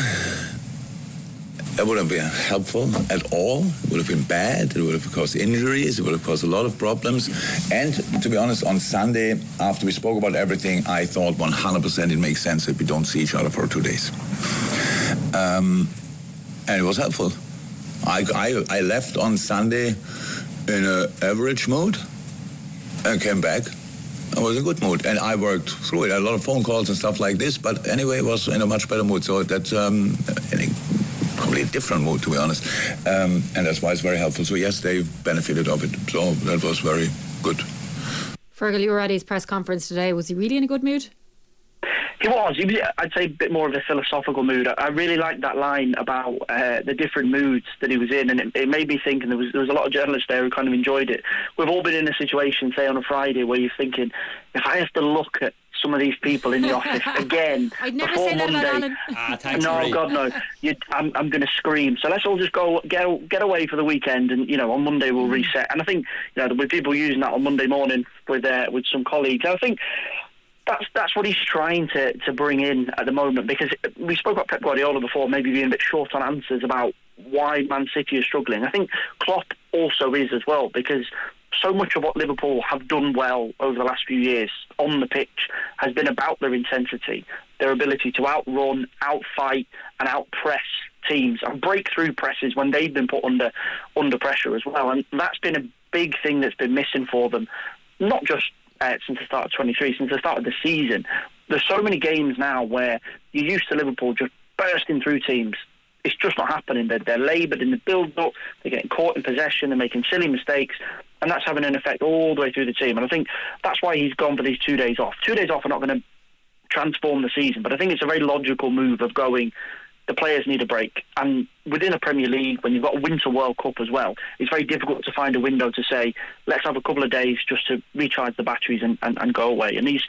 that wouldn't be helpful at all. It would have been bad. It would have caused injuries. It would have caused a lot of problems. And to be honest, on Sunday, after we spoke about everything, I thought 100% it makes sense if we don't see each other for two days. Um, and it was helpful. I, I, I left on Sunday in an average mood and came back. I was in a good mood, and I worked through it. I had a lot of phone calls and stuff like this, but anyway, it was in a much better mood. So that's um, completely different mood, to be honest, um, and that's why it's very helpful. So yes, they benefited of it. So that was very good. Fergal, you were at his press conference today. Was he really in a good mood? He was. He was, I'd say, a bit more of a philosophical mood. I I really liked that line about uh, the different moods that he was in, and it, it made me think. And there was there was a lot of journalists there who kind of enjoyed it. We've all been in a situation, say on a Friday, where you're thinking, if I have to look at some of these people in the office again I'd never before say that Monday, about Alan. Ah, thanks, no, Marie. God no. You, I'm, I'm going to scream. So let's all just go get get away for the weekend, and you know on Monday we'll reset. And I think you know with people using that on Monday morning with uh, with some colleagues, I think that's that's what he's trying to to bring in at the moment. Because we spoke about Pep Guardiola before, maybe being a bit short on answers about why Man City is struggling. I think Klopp also is as well because so much of what Liverpool have done well over the last few years on the pitch has been about their intensity, their ability to outrun, outfight, and outpress teams and break through presses when they've been put under under pressure as well. And that's been a big thing that's been missing for them, not just uh, since the start of 23, since the start of the season. There's so many games now where you're used to Liverpool just bursting through teams. It's just not happening. They're, they're laboured in the build-up. They're getting caught in possession. They're making silly mistakes, and that's having an effect all the way through the team. And I think that's why he's gone for these two days off. Two days off are not going to transform the season, but I think it's a very logical move of going. The players need a break, and within a Premier League, when you've got a Winter World Cup as well, it's very difficult to find a window to say, let's have a couple of days just to recharge the batteries and, and, and go away. And he's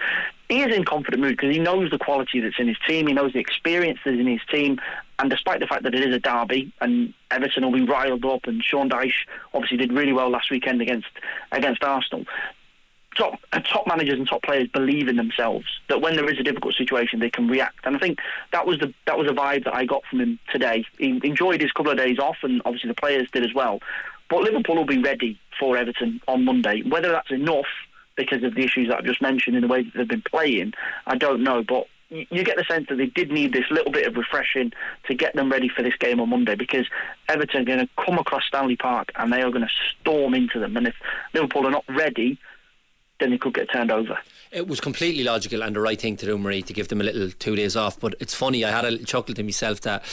he is in confident mood because he knows the quality that's in his team, he knows the experience that's in his team, and despite the fact that it is a derby and Everton will be riled up, and Sean Dyche obviously did really well last weekend against against Arsenal top uh, top managers and top players believe in themselves. That when there is a difficult situation, they can react. And I think that was the that was a vibe that I got from him today. He enjoyed his couple of days off, and obviously the players did as well. But Liverpool will be ready for Everton on Monday. Whether that's enough because of the issues that I've just mentioned in the way that they've been playing, I don't know. But you get the sense that they did need this little bit of refreshing to get them ready for this game on Monday because Everton are going to come across Stanley Park and they are going to storm into them. And if Liverpool are not ready, then they could get turned over. It was completely logical and the right thing to do, Marie, to give them a little two days off. But it's funny, I had a chuckle to myself that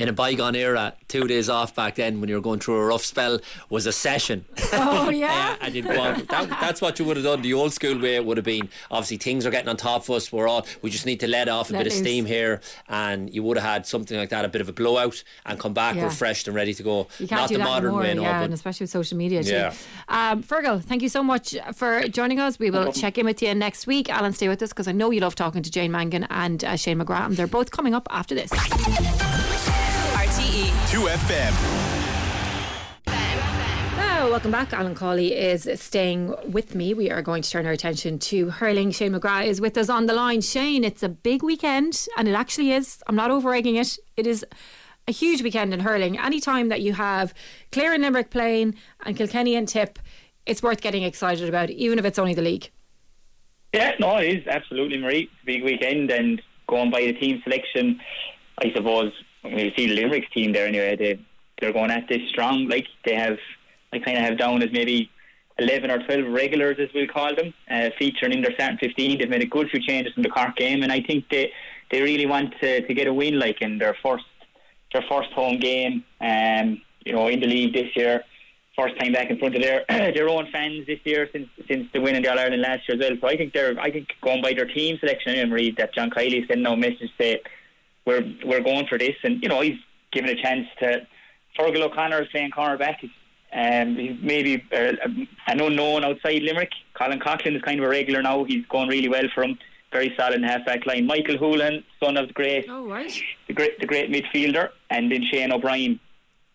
in a bygone era, two days off back then when you were going through a rough spell was a session. Oh yeah, and you'd go on. That, that's what you would have done. The old school way would have been obviously things are getting on top of us. We're all we just need to let off a Let bit of steam here, and you would have had something like that, a bit of a blowout, and come back Yeah. refreshed and ready to go. You can't Not do the that modern anymore, way, no, yeah, and especially with social media too. Yeah. Um, Fergal, thank you so much for joining us. We will check in with you next week. Alan, stay with us because I know you love talking to Jane Mangan and uh, Shane McGrath. They're both coming up after this. RTE. 2FM. Hello, welcome back. Alan Cawley is staying with me. We are going to turn our attention to hurling. Shane McGrath is with us on the line. Shane, it's a big weekend, and it actually is. I'm not over egging it. It is a huge weekend in hurling. Any time that you have Clare and Limerick playing and Kilkenny and Tip, it's worth getting excited about, even if it's only the league. Yeah, no, it is absolutely, Marie. It's a big weekend, and going by the team selection, I suppose when you see the Limerick's team there anyway, they they're going at this strong. Like they have, I kind of have down as maybe eleven or twelve regulars, as we'll call them, uh, featuring in their starting fifteen. They've made a good few changes from the Cork game, and I think they they really want to, to get a win, like in their first their first home game, um, you know, in the league this year. First time back in front of their their own fans this year since since the win in the All Ireland last year as well. So I think they're I think going by their team selection, anyway, Marie, that John Kiely sent no message say we're we're going for this, and you know he's given a chance to Fergal O'Connor is playing cornerback. Um, he's maybe uh, an unknown outside Limerick. Colin Coughlan is kind of a regular now. He's going really well for him. Very solid in half back line. Michael Houlihan, son of the great, Oh, right. the great, the great midfielder, and then Shane O'Brien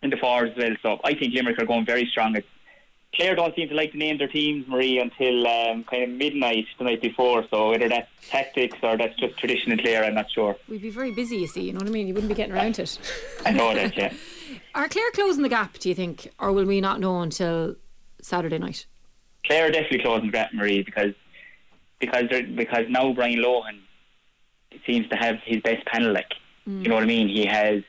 in the forwards as well. So I think Limerick are going very strong. It's, Clare don't seem to like to name their teams, Marie, until um, kind of midnight the night before. So whether that's tactics or that's just tradition in Clare, I'm not sure. We'd be very busy, you see. You know what I mean? You wouldn't be getting around to it. I know that, yeah. Are Clare closing the gap, do you think? Or will we not know until Saturday night? Clare are definitely closing the gap, Marie, because because they're, because now Brian Lohan seems to have his best panel. Like you know what I mean? He has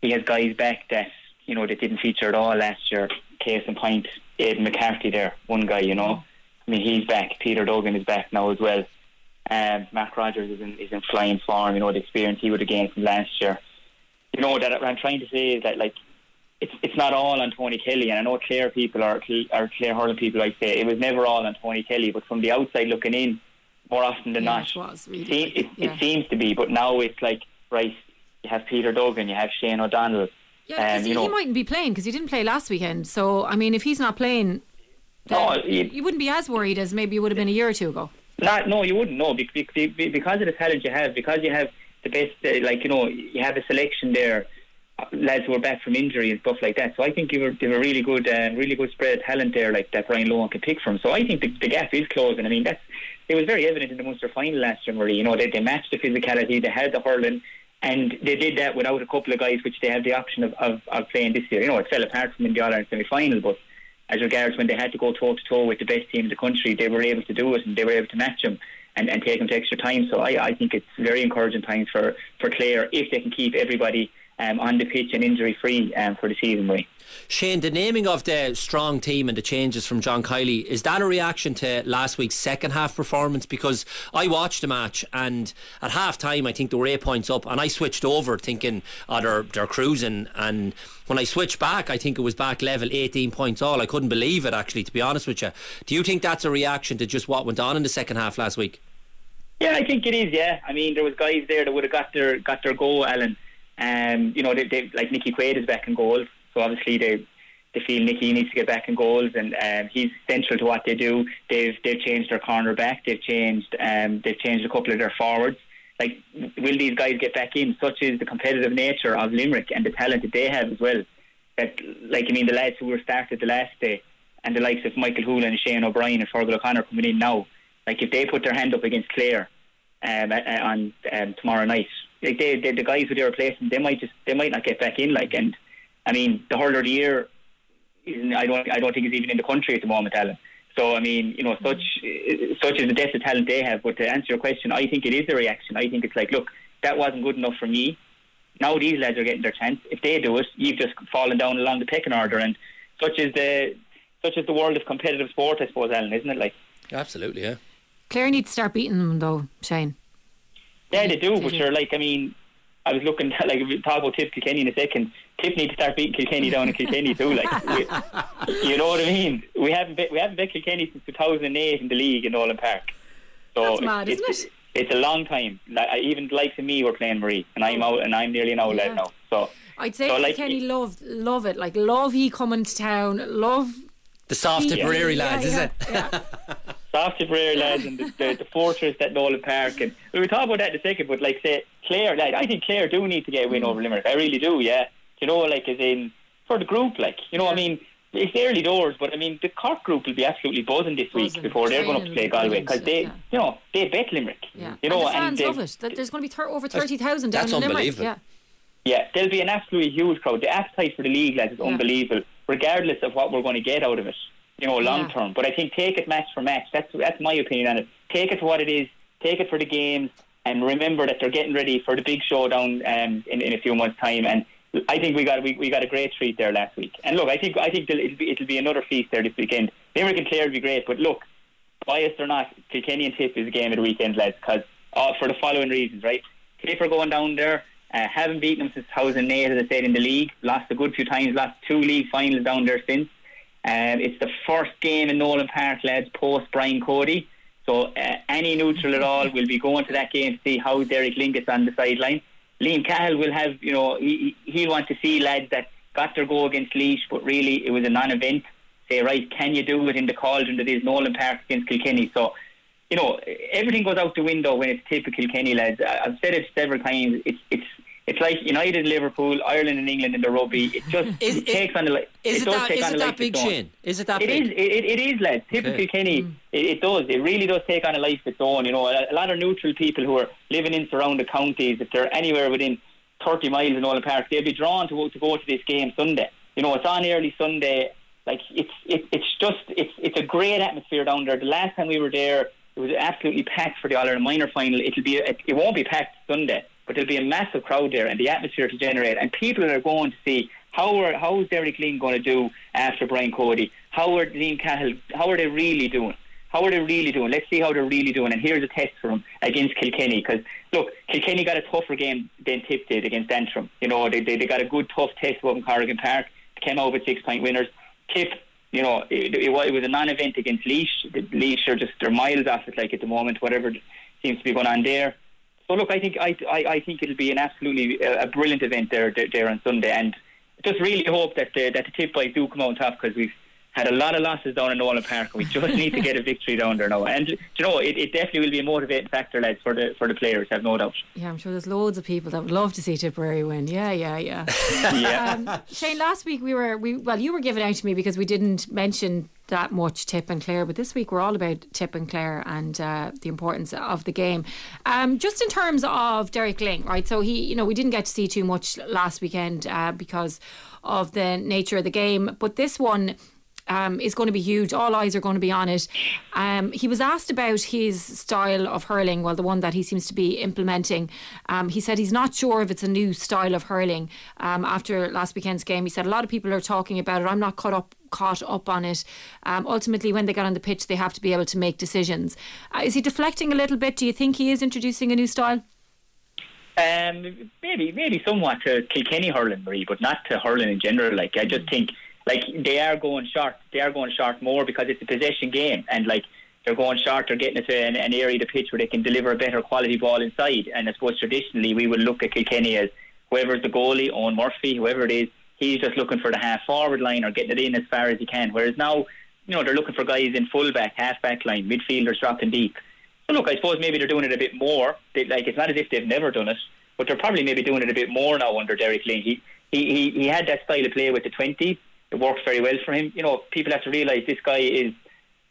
he has guys back that you know that didn't feature at all last year. Case in point, Aidan McCarthy there, one guy. You know, I mean he's back. Peter Duggan is back now as well. Um, Mark Rodgers is in, is in flying form. You know the experience he would have gained from last year. You know that what I'm trying to say is that like it's it's not all on Tony Kelly, and I know Clare people are are Clare hurling people. I say it was never all on Tony Kelly, but from the outside looking in, more often than Yeah, not, it was, really. se- it, Yeah. it seems to be. But now it's like right, you have Peter Duggan, you have Shane O'Donnell. Yeah, because he, you know, he mightn't be playing because he didn't play last weekend. So, I mean, if he's not playing, No, he- you wouldn't be as worried as maybe you would have been a year or two ago. Not, no, you wouldn't know because, because of the talent you have, because you have the best, uh, like you know, you have a selection there, uh, lads who are back from injury and stuff like that. So I think you have a really good, uh, really good spread of talent there, like that Brian Lohan can pick from. So I think the, the gap is closing. I mean, that's it was very evident in the Munster final last year, Marie. You know, they, they matched the physicality, they had the hurling, and they did that without a couple of guys, which they have the option of, of, of playing this year. You know, it fell apart from in the All Ireland semi final, but as regards when they had to go toe to toe with the best team in the country, they were able to do it and they were able to match them and, and take them to extra time. So I, I think it's very encouraging times for, for Clare if they can keep everybody um, on the pitch and injury free um, for the season. Shane, the naming of the strong team and the changes from John Kiely, is that a reaction to last week's second half performance? Because I watched the match and at half time I think they were eight points up and I switched over thinking oh, they're, they're cruising and when I switched back I think it was back level 18 points all. I couldn't believe it actually to be honest with you. Do you think that's a reaction to just what went on in the second half last week? Yeah, I think it is. Yeah, I mean there was guys there that would have got their got their goal, Alan. Um, you know, they, they like Nicky Quaid is back in goals, so obviously they they feel Nicky needs to get back in goals, and um, he's central to what they do. They've they've changed their corner back, they've changed um, they've changed a couple of their forwards. Like, will these guys get back in? Such is the competitive nature of Limerick and the talent that they have as well. That, like, I mean, the lads who were started the last day, and the likes of Michael Houlihan and Shane O'Brien and Fergal O'Connor coming in now, like if they put their hand up against Clare um, on um, tomorrow night, like they, they, the guys who they're replacing, they might just they might not get back in. Like, and I mean, the hurler of the year, isn't, I don't I don't think is even in the country at the moment, Alan. So I mean, you know, such such is the depth of talent they have. But to answer your question, I think it is a reaction. I think it's like, look, that wasn't good enough for me. Now these lads are getting their chance. If they do it, you've just fallen down along the pecking order, and such is the such is the world of competitive sport, I suppose, Alan, isn't it? Like, Absolutely, yeah. Clare needs to start beating them though, Shane. yeah, they do. But you're like, I mean, I was looking like we talk about Tip Kilkenny in a second. Tip need to start beating Kilkenny down in Kilkenny too. Like, we, you know what I mean? We haven't bet, we haven't bet Kilkenny since 2008 in the league in Nowlan Park. So That's it's, mad, it's, isn't it? It's a long time. Like, even the likes of me were playing Marie, and I'm oh. out, and I'm nearly an out Yeah. lad now. So I'd say So, like, Kenny loved love it. Like love he coming to town, love The soft he- Tipperary yeah, lads, is yeah, it? yeah. soft lads and the, the, the fortress at Nowlan Park. And we were talking about that in a second, but like say Clare, like, I think Clare do need to get a Mm. win over Limerick. I really do. Yeah, you know, like as in for the group, like you know, I mean. It's early doors, but I mean the Cork group will be absolutely buzzing this week before they're going up to play Galway because they, yeah. you know, they bet Limerick. Yeah. You know, and the fans they- love it. That There's going to be thir- over thirty thousand down That's in Limerick. unbelievable. Yeah. Yeah, there'll be an absolutely huge crowd. The appetite for the league, lads, is Yeah. unbelievable, regardless of what we're going to get out of it, you know, long Yeah. term. But I think take it match for match. That's that's my opinion on it. Take it for what it is. Take it for the games, and remember that they're getting ready for the big showdown um, in in a few months' time. And I think we got we, we got a great treat there last week. And look, I think I think it'll be, it'll be another feast there this weekend. Limerick and Clare will be great, but look, biased or not, Kilkenny and Tip is a game of the weekend, lads, because uh, for the following reasons, right? Tip are going down there, uh, haven't beaten them since 2008, as I said, in the league. Lost a good few times, lost two league finals down there since. Um, it's the first game in Nowlan Park, lads, post Brian Cody. So uh, any neutral at all will be going to that game to see how Derek Lyng gets on the sideline. Liam Cahill will have, you know, he, he- he'll want to see lads that got their go against Laois, but really it was a non-event. Say, right, can you do it in the cauldron that is Nowlan Park against Kilkenny? So, you know, everything goes out the window when it's typical Kilkenny lads. I've said it several times. It's it's it's like United, and Liverpool, Ireland, and England in the rugby. It just Is- it takes on the li- Is it, does that, take is on it that big. Shane? Is it that It big? is. It, it, it is, lads. Typical Okay. Kenny. Hmm. It, it does. It really does take on a life of its own. You know, a, a lot of neutral people who are living in surrounding counties, if they're anywhere within 30 miles in Nowlan Park, they'll be drawn to go, to go to this game Sunday. You know, it's on early Sunday. Like it's it, it's just it's it's a great atmosphere down there. The last time we were there, it was absolutely packed for the All Ireland minor final. It'll be it, it won't be packed Sunday, but there'll be a massive crowd there, and the atmosphere to generate, and people are going to see how are how is Derek Lyng going to do after Brian Cody? How are Dean Cahill? How are they really doing? How are they really doing? Let's see how they're really doing. And here's a test for them against Kilkenny. Because look, Kilkenny got a tougher game than Tip did against Antrim. You know, they, they, they got a good tough test up in Corrigan Park. Came out with six point winners. Tip, you know, it, it, it was a non-event against Laois. Laois are just they're miles off it. Like at the moment, whatever seems to be going on there. Look, I think I, I, I think it'll be an absolutely uh, a brilliant event there there, there on Sunday, and just really hope that the, that the tip boys do come out on top because we've had a lot of losses down in Nowlan Park, and we just need to get a victory down there now. And you know, it, it definitely will be a motivating factor, lads, for the for the players. I've no doubt. Yeah, I'm sure there's loads of people that would love to see Tipperary win. Yeah, yeah, yeah. Yeah. Um, Shane, last week we were we well, you were giving out to me because we didn't mention that much Tip and Clare, but this week we're all about Tip and Clare and uh, the importance of the game. Um, just in terms of Derek Lyng, right? So he, you know, we didn't get to see too much last weekend uh, because of the nature of the game, but this one um, is going to be huge. All eyes are going to be on it. Um, he was asked about his style of hurling, well, the one that he seems to be implementing. Um, he said he's not sure if it's a new style of hurling. Um, after last weekend's game, he said a lot of people are talking about it. I'm not caught up caught up on it. Um, ultimately, when they get on the pitch, they have to be able to make decisions. Uh, is he deflecting a little bit? Do you think he is introducing a new style? Um, maybe, maybe somewhat to Kilkenny hurling, Marie, but not to hurling in general. Like I just think, like they are going short. They are going short more because it's a possession game, and like they're going short. They're getting into an, an area of the pitch where they can deliver a better quality ball inside. And I suppose traditionally we would look at Kilkenny as whoever's the goalie, Eoin Murphy, whoever it is, he's just looking for the half forward line or getting it in as far as he can. Whereas now, you know, they're looking for guys in full back, half back line, midfielders dropping deep. Look, I suppose maybe they're doing it a bit more. They, like it's not as if they've never done it, but they're probably maybe doing it a bit more now under Derek Lyng. He he he, he had that style of play with the twenties, it works very well for him. You know, people have to realise this guy is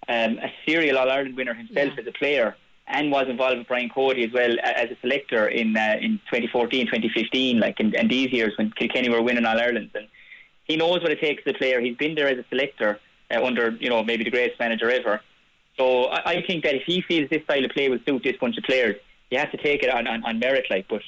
um, a serial All Ireland winner himself as a player and was involved with Brian Cody as well as a selector in uh, in 2014, 2015, like in, in these years when Kilkenny were winning All Ireland. And he knows what it takes as a player. He's been there as a selector uh, under, you know, maybe the greatest manager ever. So I, I think that if he feels this style of play will suit this bunch of players, he has to take it on, on, on merit. Like, but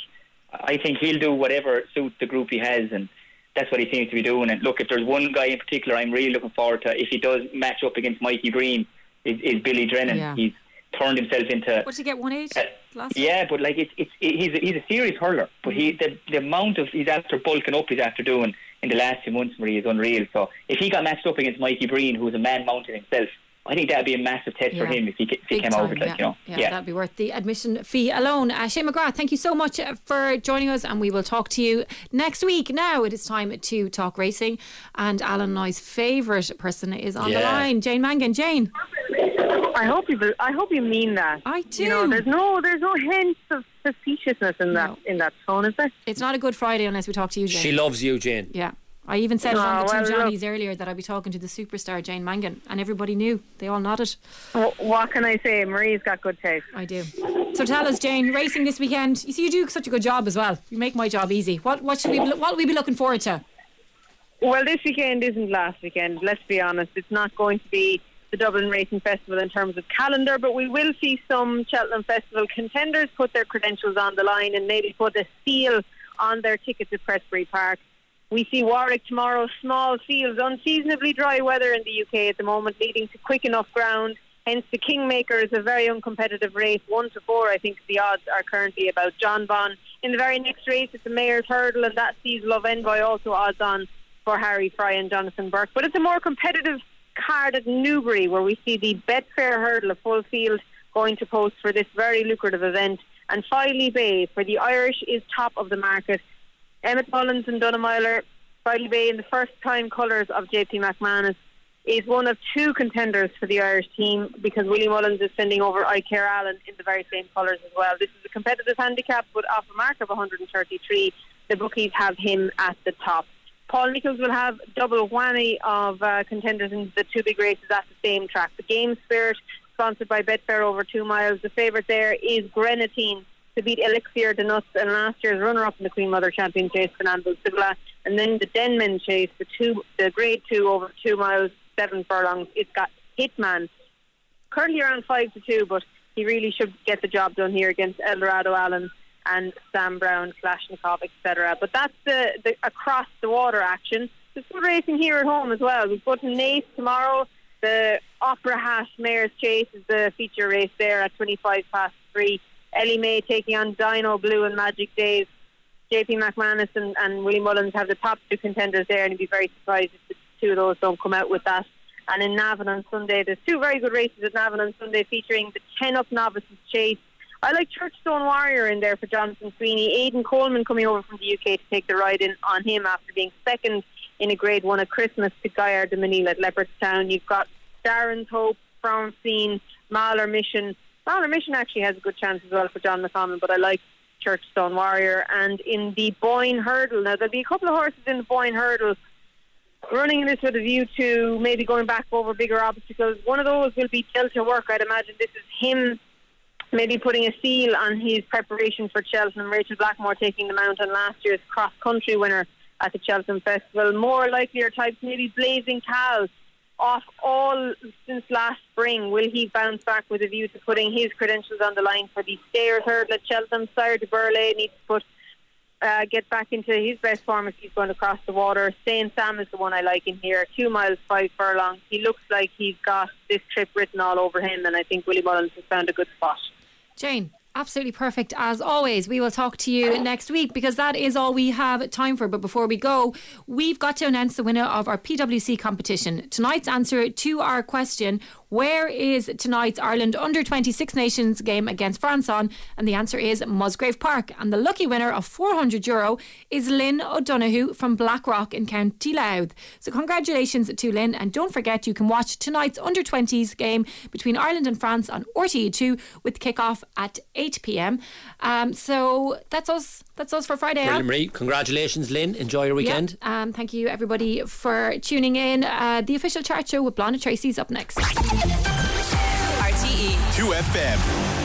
I think he'll do whatever suits the group he has, and that's what he seems to be doing. And look, if there's one guy in particular, I'm really looking forward to if he does match up against Mikey Breen, is, is Billy Drennan. Yeah. He's turned himself into What did he get? One eight Uh, yeah, but like it's it's he's a, he's a serious hurler. But he the the amount of he's after bulking up he's after doing in the last few months, Marie, is unreal. So if he got matched up against Mikey Breen, who's a man mountain himself, I think that'd be a massive test for him if he if he Big came time, over. Like you know, Yeah, that'd be worth the admission fee alone. Uh, Shane McGrath, thank you so much uh, for joining us, and we will talk to you next week. Now it is time to talk racing, and Alan and I's favourite person is on the line, Jane Mangan. Jane, I hope you. I hope you mean that. I do. You know, there's no, there's no hints of facetiousness in that in that tone, is there? it's not a good Friday unless we talk to you, Jane. She loves you, Jane. Yeah. I even said it on Oh, the two well, look. Johnnies earlier that I'd be talking to the superstar Jane Mangan, and everybody knew. They all nodded. Wh- What can I say? Marie's got good taste. I do. So tell us, Jane, racing this weekend. You see, you do such a good job as well. You make my job easy. What what should we what will we be looking forward to? Well, this weekend isn't last weekend. Let's be honest. It's not going to be the Dublin Racing Festival in terms of calendar, but we will see some Cheltenham Festival contenders put their credentials on the line and maybe put a seal on their ticket to Prestbury Park. We see Warwick tomorrow, small fields, unseasonably dry weather in the UK at the moment, leading to quick enough ground. Hence, the Kingmaker is a very uncompetitive race. One to four, I think the odds are currently about Jonbon. In the very next race, it's the Mayor's Hurdle, and that sees Love Envoy also odds on for Harry Fry and Jonathan Burke. But it's a more competitive card at Newbury, where we see the Betfair Hurdle, a full field, going to post for this very lucrative event. And Filey Bay, for the Irish, is top of the market. Emmett Mullins and Dunameiler, Filey Bay in the first time colours of JP McManus is one of two contenders for the Irish team because Willie Mullins is sending over Iker Allen in the very same colours as well. This is a competitive handicap, but off a mark of 133, the bookies have him at the top. Paul Nicholls will have double whammy of uh, contenders in the two big races at the same track. The Game Spirit, sponsored by Betfair over two miles. The favourite there is Greaneteen to beat Elixir De Nutz and last year's runner-up in the Queen Mother Champion Chase, Funambule Sivola. And then the Denman Chase, the two, the Grade Two over two miles, seven furlongs. It's got Hitman, currently around five to two, but he really should get the job done here against Eldorado Allen and Sam Brown, Kalashnikov, etc. But that's the, the across the water action. There's good racing here at home as well. We've got Naas tomorrow. The Opera Hash Mayor's Chase is the feature race there at 25 past three. Ellie May taking on Dinoblue and Magic Days. JP McManus and, and Willie Mullins have the top two contenders there, and you'd be very surprised if the two of those don't come out with that. And in Navan on Sunday, there's two very good races at Navan on Sunday featuring the 10 up novices chase. I like Churchstone Warrior in there for Jonathan Sweeney. Aidan Coleman coming over from the UK to take the ride in on him after being second in a grade one at Christmas to Gaillard Du Mesnil at Leopardstown. You've got Darren's Hope, Francine, Mahler Mission. Mahler Mission actually has a good chance as well for John McConnell, but I like Churchstone Warrior. And in the Boyne Hurdle, now there'll be a couple of horses in the Boyne Hurdle running in this with a view to maybe going back over bigger obstacles. One of those will be Delta Work. I'd imagine this is him maybe putting a seal on his preparation for Cheltenham. Rachel Blackmore taking the mount on last year's cross country winner at the Cheltenham Festival. More likelier types, maybe Blazing Khal. Off all since last spring, will he bounce back with a view to putting his credentials on the line for the Stayers Hurdle at Cheltenham? Sire Du Berlais needs to put uh, get back into his best form if he's going to cross the water. Saint Sam is the one I like in here. Two miles, five furlongs. He looks like he's got this trip written all over him, and I think Willie Mullins has found a good spot. Jane, absolutely perfect as always. We will talk to you next week because that is all we have time for. But before we go, we've got to announce the winner of our PwC competition. Tonight's answer to our question Where is tonight's Ireland under 26 Nations game against France on? And the answer is Musgrave Park. And the lucky winner of 400 euro is Lynn O'Donoghue from Blackrock in County Louth. So congratulations to Lynn. And don't forget you can watch tonight's under 20s game between Ireland and France on RTE2 with kick-off at 8 p.m. Um, so that's us. That's us for Friday. Brilliant, Marie. Congratulations, Lynn. Enjoy your weekend. Yeah, um, thank you everybody for tuning in. Uh, the official chart show with Blonde Tracy's up next. RTE. 2FM.